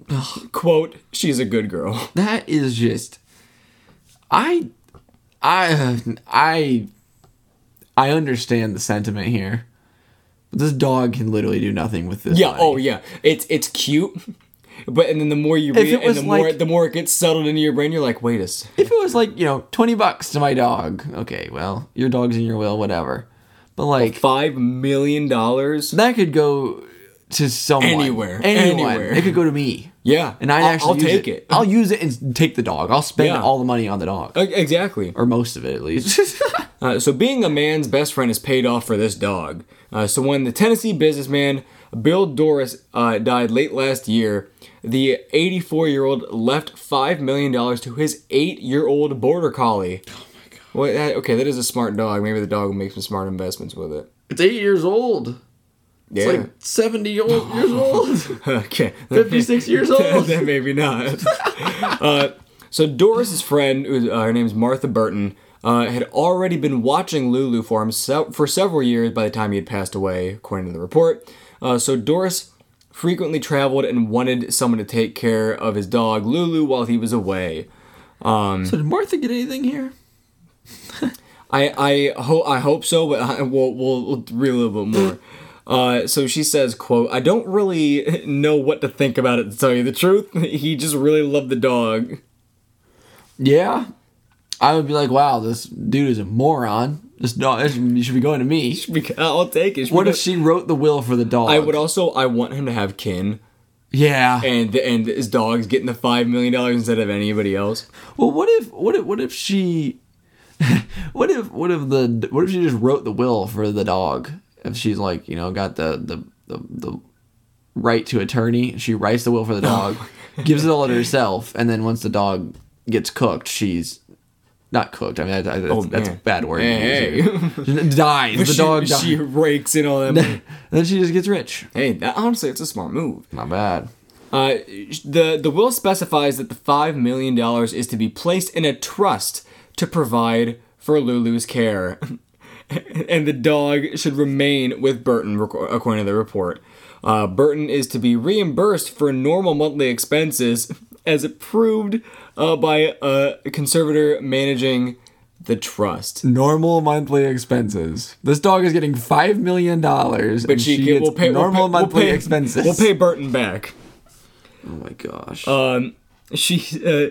Quote, she's a good girl. (laughs) That is just. I, I, I, I understand the sentiment here. But this dog can literally do nothing with this. Yeah, money. oh yeah. It's it's cute. But and then the more you read it it, and the more the more it gets settled into your brain, you're like, wait a second. If it was like you know twenty bucks to my dog, okay, well your dog's in your will, whatever. But like Five million dollars? that could go to someone Anywhere, anyone. anywhere. It could go to me, Yeah. and I I'll, actually I'll use take it. I'll use it and take the dog. I'll spend Yeah. all the money on the dog, exactly. or most of it at least. (laughs) Uh, so being a man's best friend is paid off for this dog. Uh, so when the Tennessee businessman Bill Dorris uh, died late last year, the 84-year-old left five million dollars to his eight-year-old border collie. Oh my god. Well, that, okay, that is a smart dog. Maybe the dog will make some smart investments with it. it's eight years old. Yeah. It's like seventy old years old. (laughs) okay. (laughs) 56 years (laughs) old. then maybe not. uh, so Dorris's friend, uh, her name's Martha Burton, uh, had already been watching Lulu for him se- for several years by the time he had passed away, according to the report. Uh, so Doris frequently traveled and wanted someone to take care of his dog Lulu while he was away. so did Martha get anything here? I I hope I hope so, but I, we'll, we'll we'll read a little bit more. Uh, so she says, "quote I don't really (laughs) know what to think about it to tell you the truth. (laughs) He just really loved the dog." Yeah, I would be like, wow, this dude is a moron. This dog, this, you should be going to me. (laughs) I'll take it. What if she wrote the will for the dog? I would also I want him to have kin Yeah. and and his dog's getting the five million dollars instead of anybody else. Well, what if what if what if she what if what if the what if she just wrote the will for the dog? If she's like, you know, got the the the, the right to attorney, she writes the will for the dog, (laughs) gives it all to herself, and then once the dog gets cooked, she's not cooked. I mean, I, I, that's, Oh, that's a bad word. Hey, use (laughs) dies. The she, dog she rakes in all that. money. (laughs) then she just gets rich. hey, that, honestly, it's a smart move. Not bad. Uh, the the will specifies that the five million dollars is to be placed in a trust to provide for Lulu's care, (laughs) and the dog should remain with Burton, according to the report. Uh, Burton is to be reimbursed for normal monthly expenses, as approved uh, by a conservator managing the trust. Normal monthly expenses. This dog is getting five million dollars, But she, can, gets will pay normal we'll pay, monthly we'll pay, expenses. We'll pay Burton back. Oh my gosh. Um, she, uh,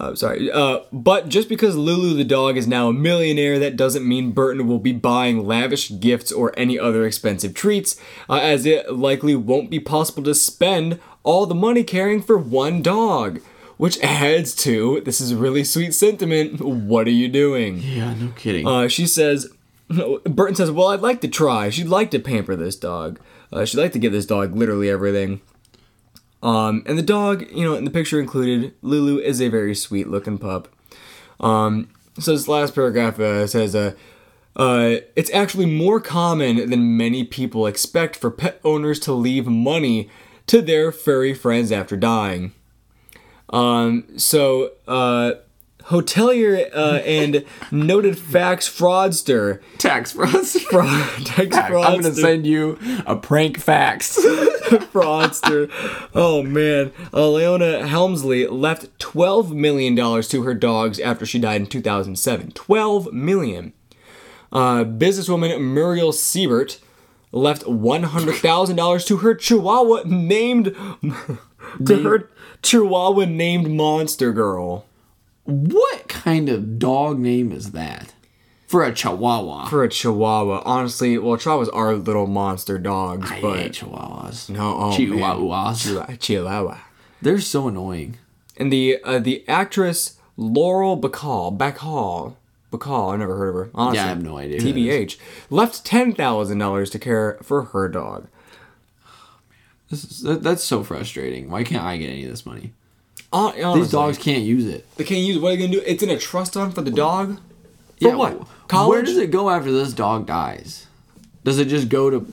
uh, sorry, uh, but just because Lulu the dog is now a millionaire, that doesn't mean Burton will be buying lavish gifts or any other expensive treats, uh, as it likely won't be possible to spend all the money caring for one dog. Which adds to this is a really sweet sentiment. What are you doing? yeah, no kidding. Uh, she says, (laughs) Burton says, Well, I'd like to try. She'd like to pamper this dog. Uh, she'd like to give this dog literally everything. Um, and the dog, you know, in the picture included, Lulu is a very sweet looking pup. Um, so this last paragraph uh, says, uh, uh, it's actually more common than many people expect for pet owners to leave money to their furry friends after dying. Um, so, uh, hotelier uh, and noted fax fraudster, tax fraud. (laughs) fraud, tax I'm gonna send you a prank fax. (laughs) fraudster. Oh man, uh, Leona Helmsley left twelve million dollars to her dogs after she died in 2007. Twelve million. Uh, businesswoman Muriel Siebert left one hundred thousand dollars to her Chihuahua named (laughs) to her Chihuahua named Monster Girl. What kind of dog name is that? For a Chihuahua. For a Chihuahua, honestly, well, Chihuahuas are little monster dogs, I but hate Chihuahuas. no, oh, man. Chihuahuas. Chihuahua. Chihuahua. They're so annoying. And the uh, the actress Laurel Bacall, Bacall, Bacall, I never heard of her. Honestly, Yeah, I have no idea who that TBH left ten thousand dollars to care for her dog. This is, that, that's so frustrating. Why can't I get any of this money? Uh, These dogs can't use it. they can't use. it. What are they gonna do? It's in a trust fund for the dog. For Yeah, what? wh- Where does it go after this dog dies? Does it just go to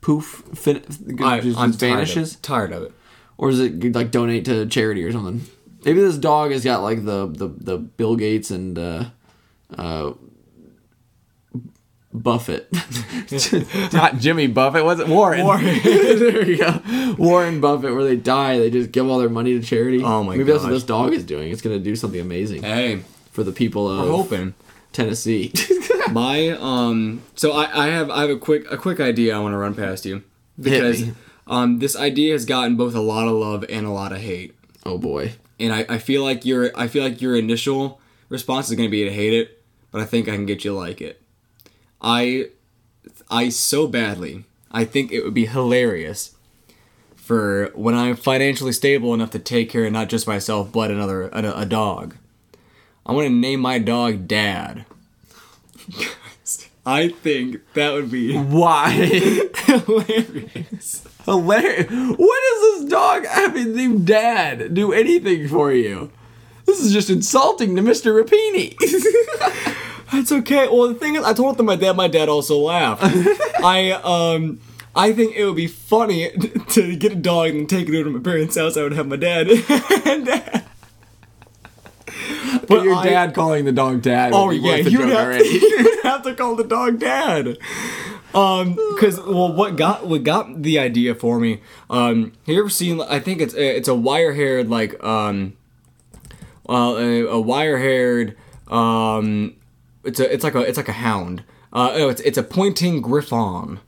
poof? Fin- I, just, I'm just tired of vanishes. Tired of it. or does it like donate to charity or something? Maybe this dog has got like the the, the Bill Gates and uh, uh, Buffett, (laughs) not Jimmy Buffett. Was it Warren? Warren. (laughs) there you go, (laughs) Warren Buffett. Where they die, they just give all their money to charity. Oh my god. Maybe that's what this dog is doing. It's gonna do something amazing Hey, for the people of we're hoping. Tennessee. My um so I, I have I have a quick a quick idea I want to run past you because um this idea has gotten both a lot of love and a lot of hate. oh boy. And I, I feel like your I feel like your initial response is gonna be to hate it, but I think I can get you to like it. I I so badly I think it would be hilarious for when I'm financially stable enough to take care of not just myself but another a, a dog. I want to name my dog Dad. (laughs) I think that would be (laughs) Why? hilarious. Hilarious. What does this dog having named Dad do anything for you? This is just insulting to Mr. Rapini. (laughs) That's okay. Well, the thing is, I told them my dad. My dad also laughed. (laughs) I um, I think it would be funny (laughs) to get a dog and take it over to my parents' house. I would have my dad. (laughs) and, but your I- dad calling the dog Dad. oh yeah, you'd have, you'd have to call the dog dad. Um, because well, what got what got the idea for me? Um, have you ever seen? I think it's it's a wire haired like um, well, a, a wire haired um, it's a it's like a it's like a hound. Uh, oh, it's it's a pointing griffon.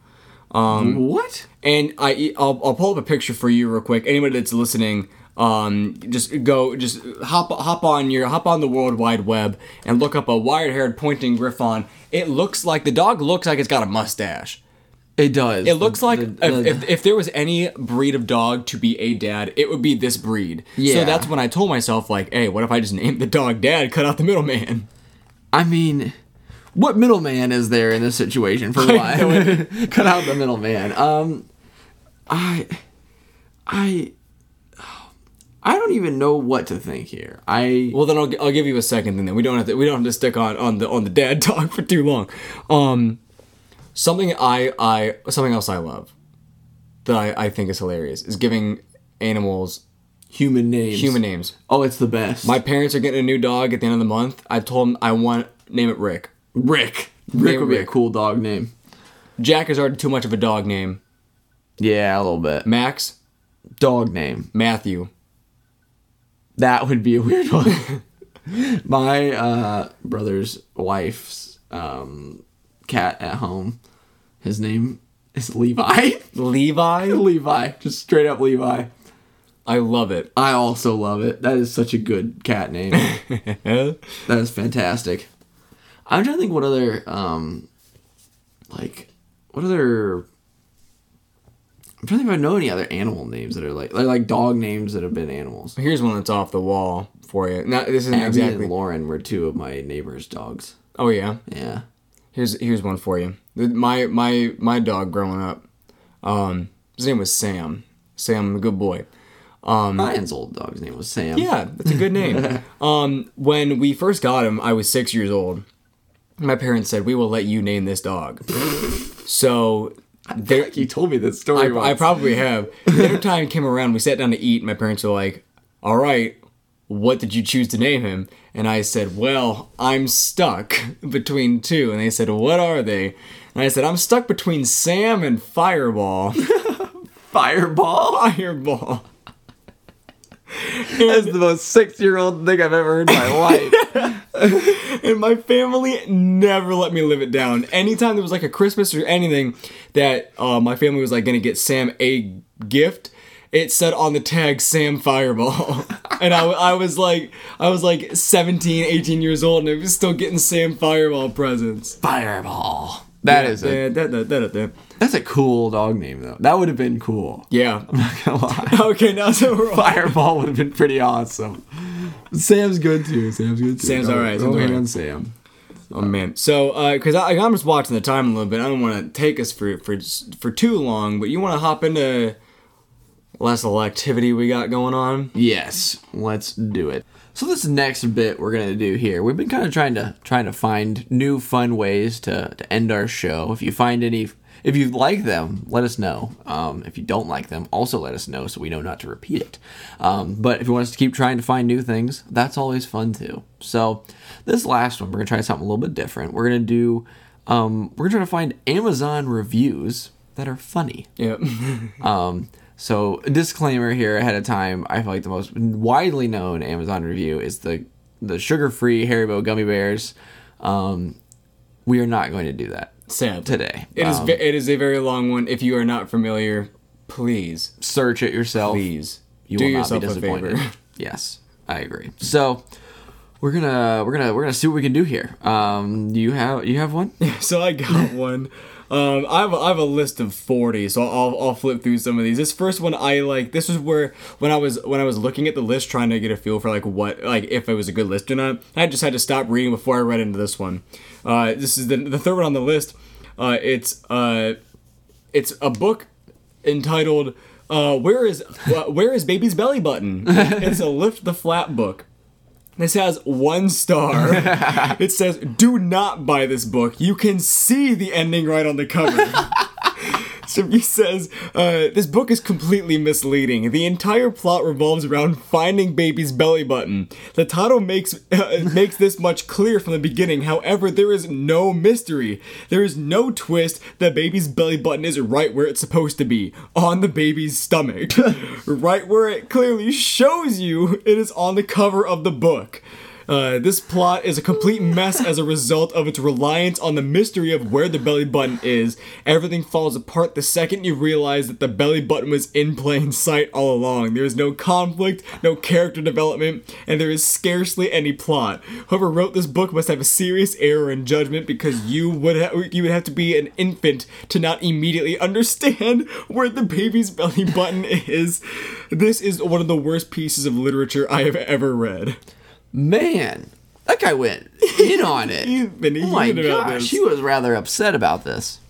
what? And I I'll, I'll pull up a picture for you real quick. Anybody that's listening, um, just go just hop hop on your hop on the World Wide Web and look up a wire-haired pointing griffon. It looks like the dog looks like it's got a mustache. It does. It looks like The- if, the- if, if there was any breed of dog to be a dad, it would be this breed. Yeah. So that's when I told myself like, hey, what if I just named the dog Dad, cut out the middleman? I mean, what middleman is there in this situation? For (laughs) one, (laughs) cut out the middleman. Um, I, I, I don't even know what to think here. I Well, then I'll, I'll give you a second, and then we don't have to we don't have to stick on on the on the dad (laughs) talk for too long. Um, something I I something else I love that I, I think is hilarious is giving animals human names. human names. Oh, it's the best. My parents are getting a new dog at the end of the month. I told them I want name it Rick. Rick. Rick would be a cool dog name. Jack is already too much of a dog name. Yeah, a little bit. Max, Dog name. Matthew. That would be a weird one. (laughs) My uh, brother's wife's um, cat at home. His name is Levi. (laughs) Levi. Levi, just straight up Levi. I love it. I also love it. That is such a good cat name. (laughs) that is fantastic. I'm trying to think what other um like what other I'm trying to think if I know any other animal names that are like like, like dog names that have been animals. Here's one that's off the wall for you. Now this isn't Abby exactly. and Lauren were two of my neighbor's dogs. Oh yeah. Yeah. Here's here's one for you. My my my dog growing up, um, his name was Sam. Sam, a good boy. Ryan's old dog's name was Sam. Yeah, that's a good name. (laughs) um, when we first got him, I was six years old. My parents said, "We will let you name this dog." (laughs) so there, You told me this story I, I probably have. (laughs) Dinner time came around. We sat down to eat. And my parents were like, "All right, what did you choose to name him?" And I said, "Well, I'm stuck between two. And they said, "What are they?" And I said, "I'm stuck between Sam and Fireball." Fireball. Fireball. That's the most six year old thing I've ever heard in my life. (laughs) And my family never let me live it down. Anytime there was like a Christmas or anything that uh, my family was like gonna get Sam a gift, it said on the tag Sam Fireball. (laughs) and I, I was like I was like 17, 18 years old and I was still getting Sam Fireball presents. Fireball. That is a that's a cool dog name though. That would have been cool. Yeah. I'm not gonna lie. (laughs) Okay, now so we're all Fireball would have been pretty awesome. Sam's good too. Sam's good too. Sam's alright, Don't Sam's alright. on Sam. Oh man. So, uh, cause I, I'm just watching the time a little bit. I don't want to take us for for for too long, but you want to hop into last little activity we got going on. Yes, let's do it. So this next bit we're gonna do here, we've been kind of trying to trying to find new fun ways to to end our show. If you find any, if you like them, let us know. Um, if you don't like them, also let us know so we know not to repeat it. Um, but if you want us to keep trying to find new things, that's always fun too. So this last one, we're gonna try something a little bit different. We're gonna do, um, we're gonna try to find Amazon reviews that are funny. Yep. (laughs) Um, so disclaimer here ahead of time. I feel like the most widely known Amazon review is the the sugar-free Haribo gummy bears. Um, we are not going to do that Sad. today. It is. Um, ve- It is a very long one. If you are not familiar, please, search it yourself. please You do will not yourself be a favor. Yes, I agree. So we're gonna we're gonna we're gonna see what we can do here. Um, do you have you have one? (laughs) so I got one. Um, I have a, I have a list of forty, so I'll I'll flip through some of these. This first one I like. This was where when I was when I was looking at the list, trying to get a feel for like what like if it was a good list or not. I just had to stop reading before I read into this one. Uh, this is the the third one on the list. Uh, it's uh, it's a book entitled uh, "Where is Where is Baby's Belly Button?" it's a lift the flap book. This has one star. (laughs) it says, "Do not buy this book. You can see the ending right on the cover." (laughs) He says, uh, this book is completely misleading. The entire plot revolves around finding baby's belly button. The title makes (laughs) uh, makes this much clear from the beginning. However, there is no mystery. There is no twist. The baby's belly button is right where it's supposed to be, on the baby's stomach, (laughs) right where it clearly shows you. It is on the cover of the book. Uh, this plot is a complete mess as a result of its reliance on the mystery of where the belly button is. Everything falls apart the second you realize that the belly button was in plain sight all along. There is no conflict, no character development, and there is scarcely any plot. Whoever wrote this book must have a serious error in judgment because you would ha- you would have to be an infant to not immediately understand (laughs) where the baby's belly button is. This is one of the worst pieces of literature I have ever read. Man, that guy went in on it. (laughs) He's been oh my gosh, he was rather upset about this.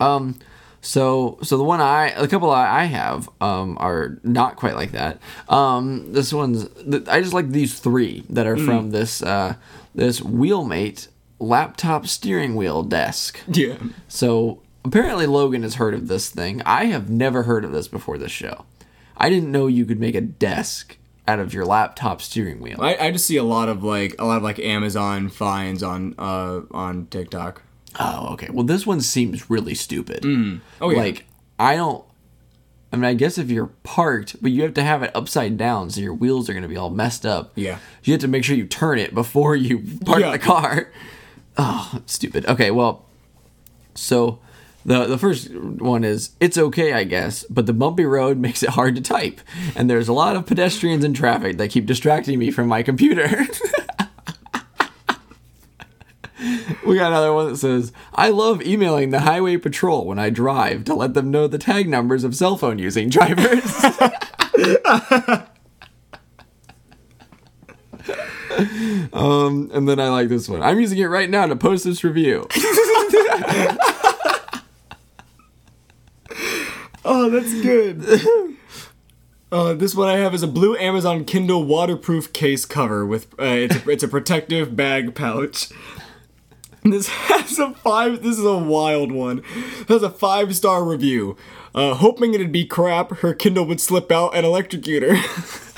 Um, so so the one I a couple I have um are not quite like that. Um, this one's I just like these three that Mm. are from this uh this Wheelmate laptop steering wheel desk. Yeah. So apparently Logan has heard of this thing. I have never heard of this before this show. I didn't know you could make a desk out of your laptop steering wheel. I, I just see a lot of like a lot of like Amazon finds on uh on TikTok. Oh, okay. Well, this one seems really stupid. Oh yeah. Like, I don't. I mean, I guess if you're parked, but you have to have it upside down, so your wheels are going to be all messed up. Yeah. You have to make sure you turn it before you (laughs) park Yeah. the car. (laughs) Oh, stupid. Okay, well, so the the first one is it's okay, I guess, but the bumpy road makes it hard to type, and there's a lot of pedestrians and traffic that keep distracting me from my computer. (laughs) We got another one that says, I love emailing the highway patrol when I drive to let them know the tag numbers of cell phone using drivers. (laughs) um, and then I like this one. I'm using it right now to post this review. (laughs) Oh, that's good. (laughs) Uh, this one I have is a blue Amazon Kindle waterproof case cover with uh, it's a, (laughs) it's a protective bag pouch. This (laughs) has a five. This is a wild one. This has a five star review. Uh, hoping it'd be crap, her Kindle would slip out and electrocute her.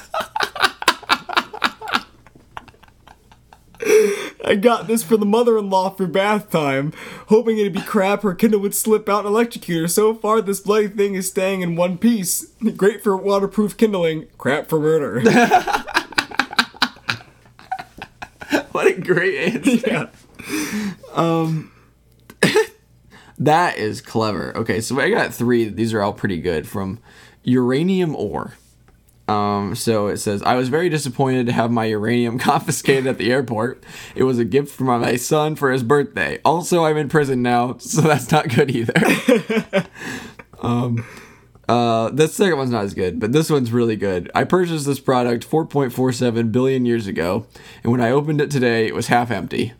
I got this for the mother-in-law for bath time, hoping it'd be crap. Her Kindle would slip out and electrocute her. So far, this bloody thing is staying in one piece. Great for waterproof kindling, crap for murder. (laughs) what a great answer. (laughs) yeah. Um, That is clever. Okay, so I got three. These are all pretty good from uranium ore. Um, so it says, I was very disappointed to have my uranium (laughs) confiscated at the airport. It was a gift from my son for his birthday. Also, I'm in prison now, so that's not good either. (laughs) um, uh, the second one's not as good, but this one's really good. I purchased this product 4.47 billion years ago, and when I opened it today, it was half empty.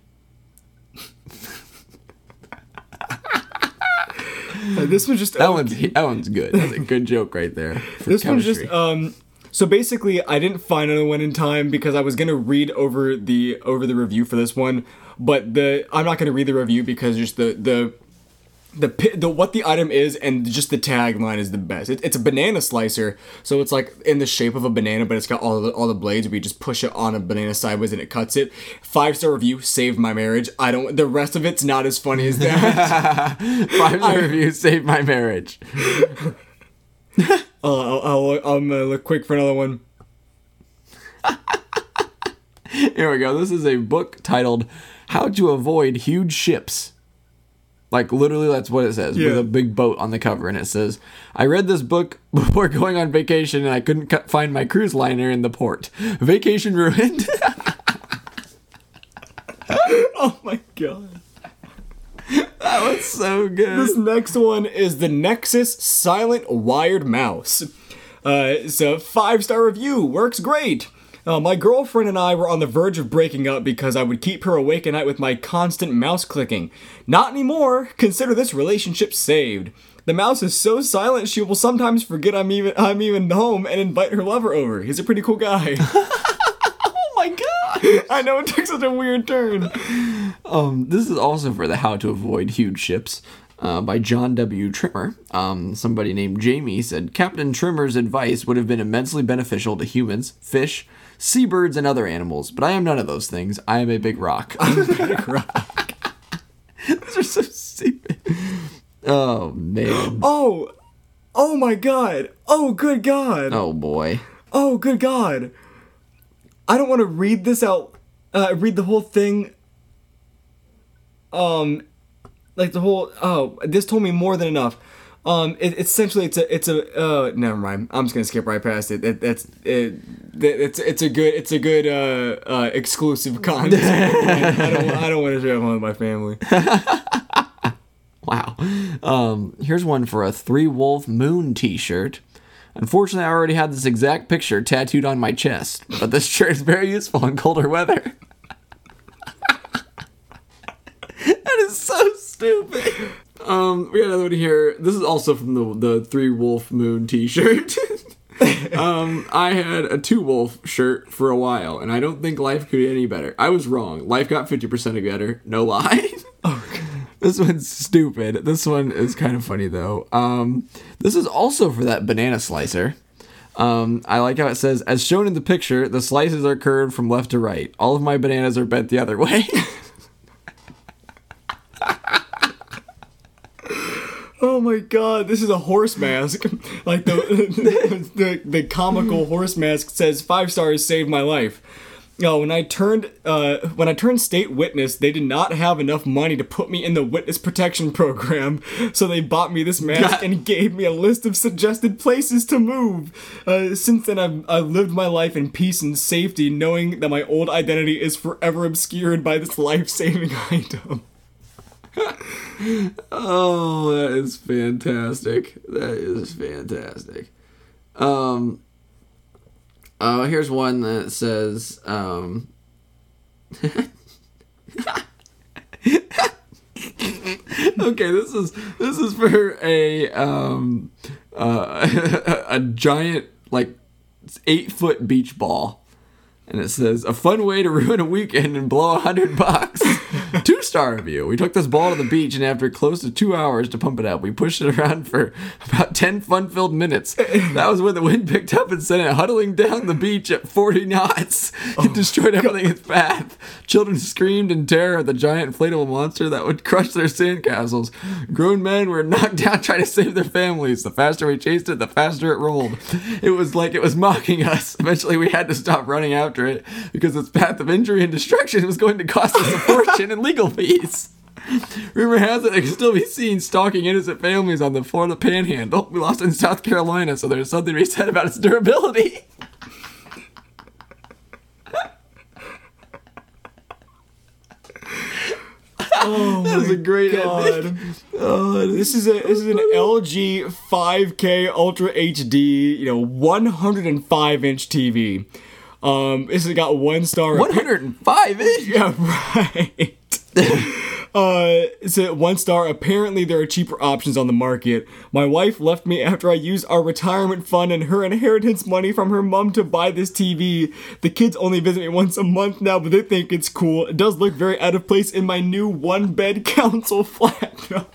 Uh, this was just That one's that one's good. That's a good joke right there. this one's just um so basically i didn't find another one in time because i was gonna read over the over the review for this one but the i'm not gonna read the review because just the the the, the what the item is and just the tagline is the best. It, it's a banana slicer, so it's like in the shape of a banana, but it's got all the all the blades. We just push it on a banana sideways and it cuts it. Five star review, saved my marriage. I don't. The rest of it's not as funny as that. (laughs) Five star review saved my marriage. (laughs) uh, I'll, I'll, I'm gonna look quick for another one. Here we go. This is a book titled "How to Avoid Huge Ships." Like literally, that's what it says with a big boat on the cover, and it says, "I read this book before going on vacation, and I couldn't cu- find my cruise liner in the port. Vacation ruined." (laughs) Oh my god. That was so good. This next one is the Nexus Silent Wired Mouse. Uh, it's a five star review. Works great. Uh, my girlfriend and I were on the verge of breaking up because I would keep her awake at night with my constant mouse clicking. Not anymore. Consider this relationship saved. The mouse is so silent she will sometimes forget I'm even I'm even home and invite her lover over. He's a pretty cool guy. (laughs) oh my god. I know it took such a weird turn. Um, this is also for the How to Avoid Huge Ships uh, by John W. Trimmer. Um, somebody named Jamie said Captain Trimmer's advice would have been immensely beneficial to humans, fish, seabirds, and other animals, but I am none of those things. I am a big rock. (laughs) Big rock. (laughs) Those are so stupid. Oh man. Oh, oh my god. Oh, good god. Oh boy. Oh, good God. I don't want to read this out, uh, read the whole thing. Um, like the whole, oh, this told me more than enough. Um, it, essentially, it's a, it's a, uh, never mind. I'm just gonna skip right past it. That that's it. That, it's it's a good, it's a good, uh, uh, exclusive (laughs) content. I don't, I don't want to share it with my family. (laughs) Wow. Um, here's one for a three wolf moon T-shirt. Unfortunately, I already had this exact picture tattooed on my chest, but this shirt is very useful in colder weather. (laughs) that is so stupid. Um, we got another one here. This is also from the the three wolf moon T-shirt. (laughs) um, I had a two wolf shirt for a while, and I don't think life could be any better. I was wrong. Life got fifty percent better. No lie. (laughs) oh, God. This one's stupid. This one is kind of funny though. Um, this is also for that banana slicer. Um, I like how it says, as shown in the picture, the slices are curved from left to right. All of my bananas are bent the other way. (laughs) Oh my god, this is a horse mask. (laughs) like the, (laughs) the the comical horse mask says five stars saved my life. No, when I turned uh, when I turned state witness, they did not have enough money to put me in the witness protection program, (laughs) so they bought me this mask and gave me a list of suggested places to move. Uh, since then, I've, I've lived my life in peace and safety, knowing that my old identity is forever obscured by this life-saving item. Oh, that is fantastic. That is fantastic. Um, uh, here's one that says, um, (laughs) okay, this is this is for a um uh, (laughs) a giant like eight foot beach ball. And it says, a fun way to ruin a weekend and blow a hundred bucks. (laughs) (laughs) two star review. We took this ball to the beach, and after close to two hours to pump it up, we pushed it around for (laughs) about 10 fun filled minutes. That was when the wind picked up and sent it huddling down the beach at 40 knots. It oh destroyed everything in its path. Children screamed in terror at the giant inflatable monster that would crush their sandcastles. Grown men were knocked down trying to save their families. The faster we chased it, the faster it rolled. It was like it was mocking us. Eventually, we had to stop running after it because its path of injury and destruction was going to cost us a fortune in legal fees. (laughs) Rumor has it it can still be seen stalking innocent families on the Florida Panhandle. We lost it in South Carolina, so there's something to be said about its durability. Oh That was a great God. (laughs) Oh, This is a this is an LG 5K Ultra HD, you know, 105 inch TV. Um, this has got one star. 105 inch. Yeah, (laughs) right. (laughs) uh, a one star. Apparently, there are cheaper options on the market. My wife left me after I used our retirement fund and her inheritance money from her mom to buy this TV. The kids only visit me once a month now, but they think it's cool. It does look very out of place in my new one bed (laughs) council flat. (laughs)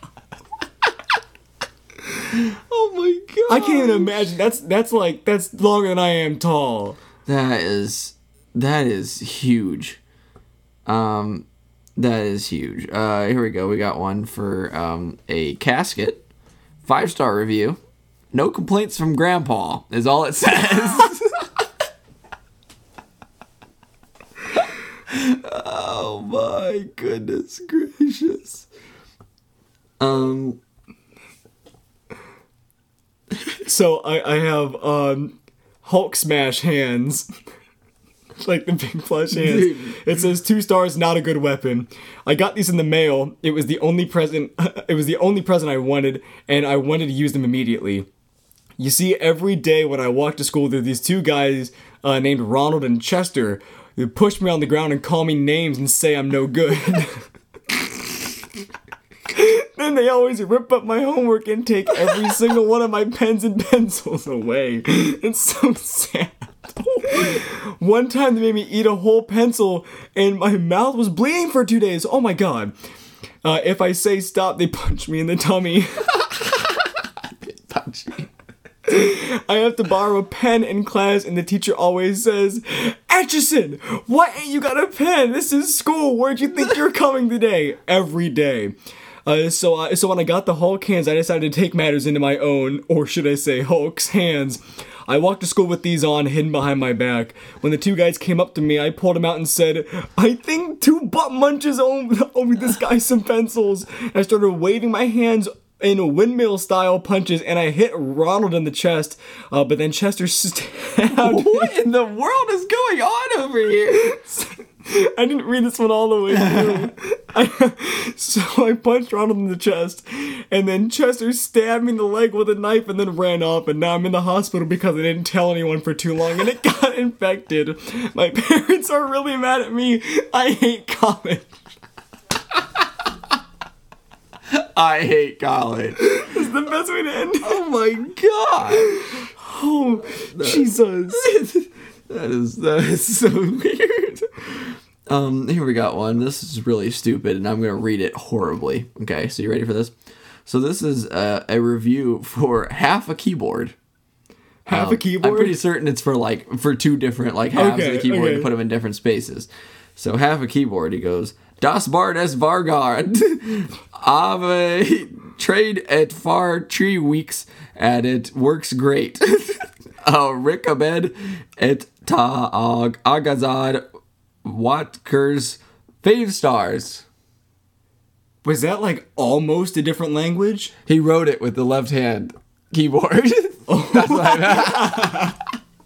Oh my god. I can't even imagine. That's that's like that's longer than I am tall. That is that is huge. Um that is huge. Uh here we go. We got one for um a casket. Five star review. No complaints from grandpa is all it says. (laughs) oh my goodness gracious. Um So I, I have um Hulk smash hands. (laughs) like the big plush hands. It says two stars, not a good weapon. I got these in the mail. It was the only present (laughs) it was the only present I wanted, and I wanted to use them immediately. You see, every day when I walk to school, there are these two guys uh, named Ronald and Chester who push me on the ground and call me names and say I'm no good. (laughs) then they always rip up my homework and take every single one of my pens and pencils away. It's so sad. (laughs) One time they made me eat a whole pencil and my mouth was bleeding for two days. Oh my god. Uh, if I say stop, they (laughs) punch me in the tummy. (laughs) I have to borrow a pen in class, and the teacher always says, Atchison, why ain't you got a pen? This is school. Where'd you think you're coming today? Every day. Uh, so, so when I got the Hulk hands, I decided to take matters into my own, or should I say, Hulk's hands. I walked to school with these on, hidden behind my back. When the two guys came up to me, I pulled them out and said, I think two butt munches owe, owe this guy some pencils. And I started waving my hands in windmill style punches and I hit Ronald in the chest, uh, but then Chester (laughs) stabbed what in the world is going on over here? (laughs) I didn't read this one all the way through. I, (laughs) (laughs) so I punched Ronald in the chest, and then Chester stabbed me in the leg with a knife and then ran off, and now I'm in the hospital because I didn't tell anyone for too long and it got (laughs) infected. My parents are really mad at me. I hate college. I hate college. This is the best way to end it. Oh my god. Oh, Jesus. That is that is so (laughs) weird. Um, here we got one. This is really stupid, and I'm gonna read it horribly. Okay, so you ready for this? So this is uh, a review for half a keyboard. Half Um, a keyboard? I'm pretty certain it's for like for two different like halves Okay, of the keyboard okay. to put them in different spaces. So half a keyboard, he goes, Das Bart es Vargard. (laughs) Ave trade at far three weeks and it works great. (laughs) uh, Rick Abed et ta ag- agazad watkers Fave stars. Was that like almost a different language? He wrote it with the left hand keyboard. (laughs) Oh. (laughs) That's what I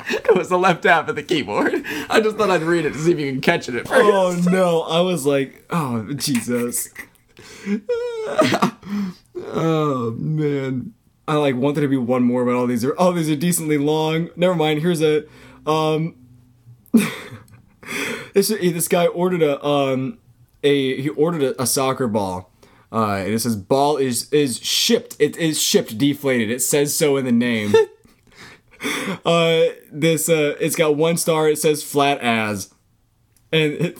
It was the left half of the keyboard. I just thought I'd read it to see if you can catch it at first. Oh no, I was like, oh Jesus. (laughs) Oh man. I like wanted to be one more, but all these are all these are decently long. Never mind. Here's a um. (laughs) this this guy ordered a um a he ordered a, a soccer ball. Uh, and it says ball is is shipped. It is shipped deflated. It says so in the name. (laughs) uh, this uh, it's got one star. It says flat as. And (laughs) it,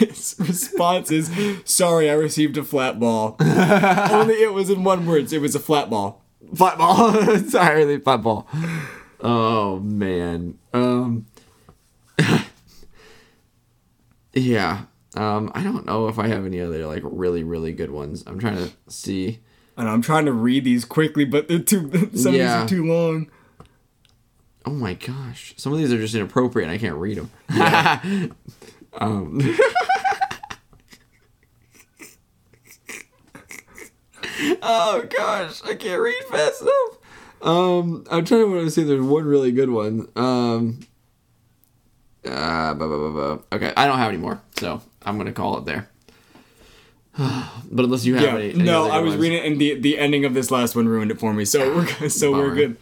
its response is, "Sorry, I received a flat ball." Only it was in one word. It was a flat ball. Flat ball. Entirely flat ball. Oh man. Um (laughs) Yeah. Um I don't know if I have any other like really, really good ones. I'm trying to see. And I'm trying to read these quickly, but they're too. (laughs) Some Yeah. of these are too long. Oh my gosh. Some of these are just inappropriate and I can't read them. (laughs) um Oh gosh, I can't read fast enough. Um, I'm trying to to see. There's one really good one. Um, uh, blah, blah, blah, okay, I don't have any more, so I'm gonna call it there. (sighs) but unless you have Yeah. any, any No, I was ones. reading it, and the the ending of this last one ruined it for me. So we're good. so we're good.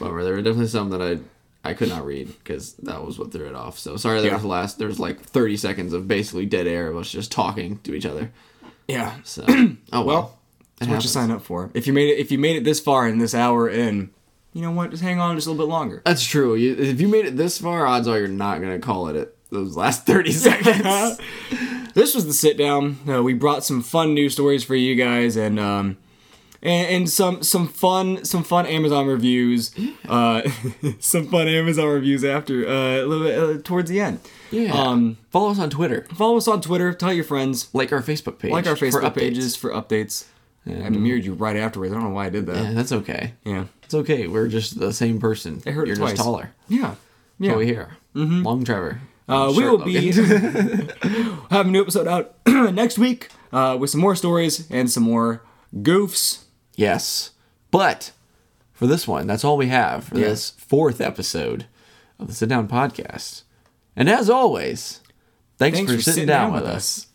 Bummer. There were definitely some that I I could not read because that was what threw it off. So sorry. There Yeah. was last. There was like 30 seconds of basically dead air of us just talking to each other. Yeah. So (clears throat) oh well. Well, It That's what you sign up for. If you made it, if you made it this far in this hour in, you know what? Just hang on just a little bit longer. That's true. You, if you made it this far, odds are you're not gonna call it at those last 30 (laughs) seconds. this was the sit down. Uh, we brought some fun news stories for you guys, and um, and, and some some fun some fun Amazon reviews. Uh, (laughs) some fun Amazon reviews after uh, a little bit uh, towards the end. yeah. Um, Follow us on Twitter. follow us on Twitter. Tell your friends. Like our Facebook page. Like our Facebook updates. pages for updates. I mirrored you right afterwards. I don't know why I did that. Yeah, that. that's okay. Yeah. It's okay. We're just the same person. I heard You're twice. just taller. Yeah. Yeah. Yeah. we hear. Long Trevor. Uh, we will be (laughs) have a new episode out (clears throat) next week uh, with some more stories and some more goofs. yes, but for this one, that's all we have for Yeah. this fourth episode of the Sit Down Podcast. And as always, thanks, for, sitting, down, with us.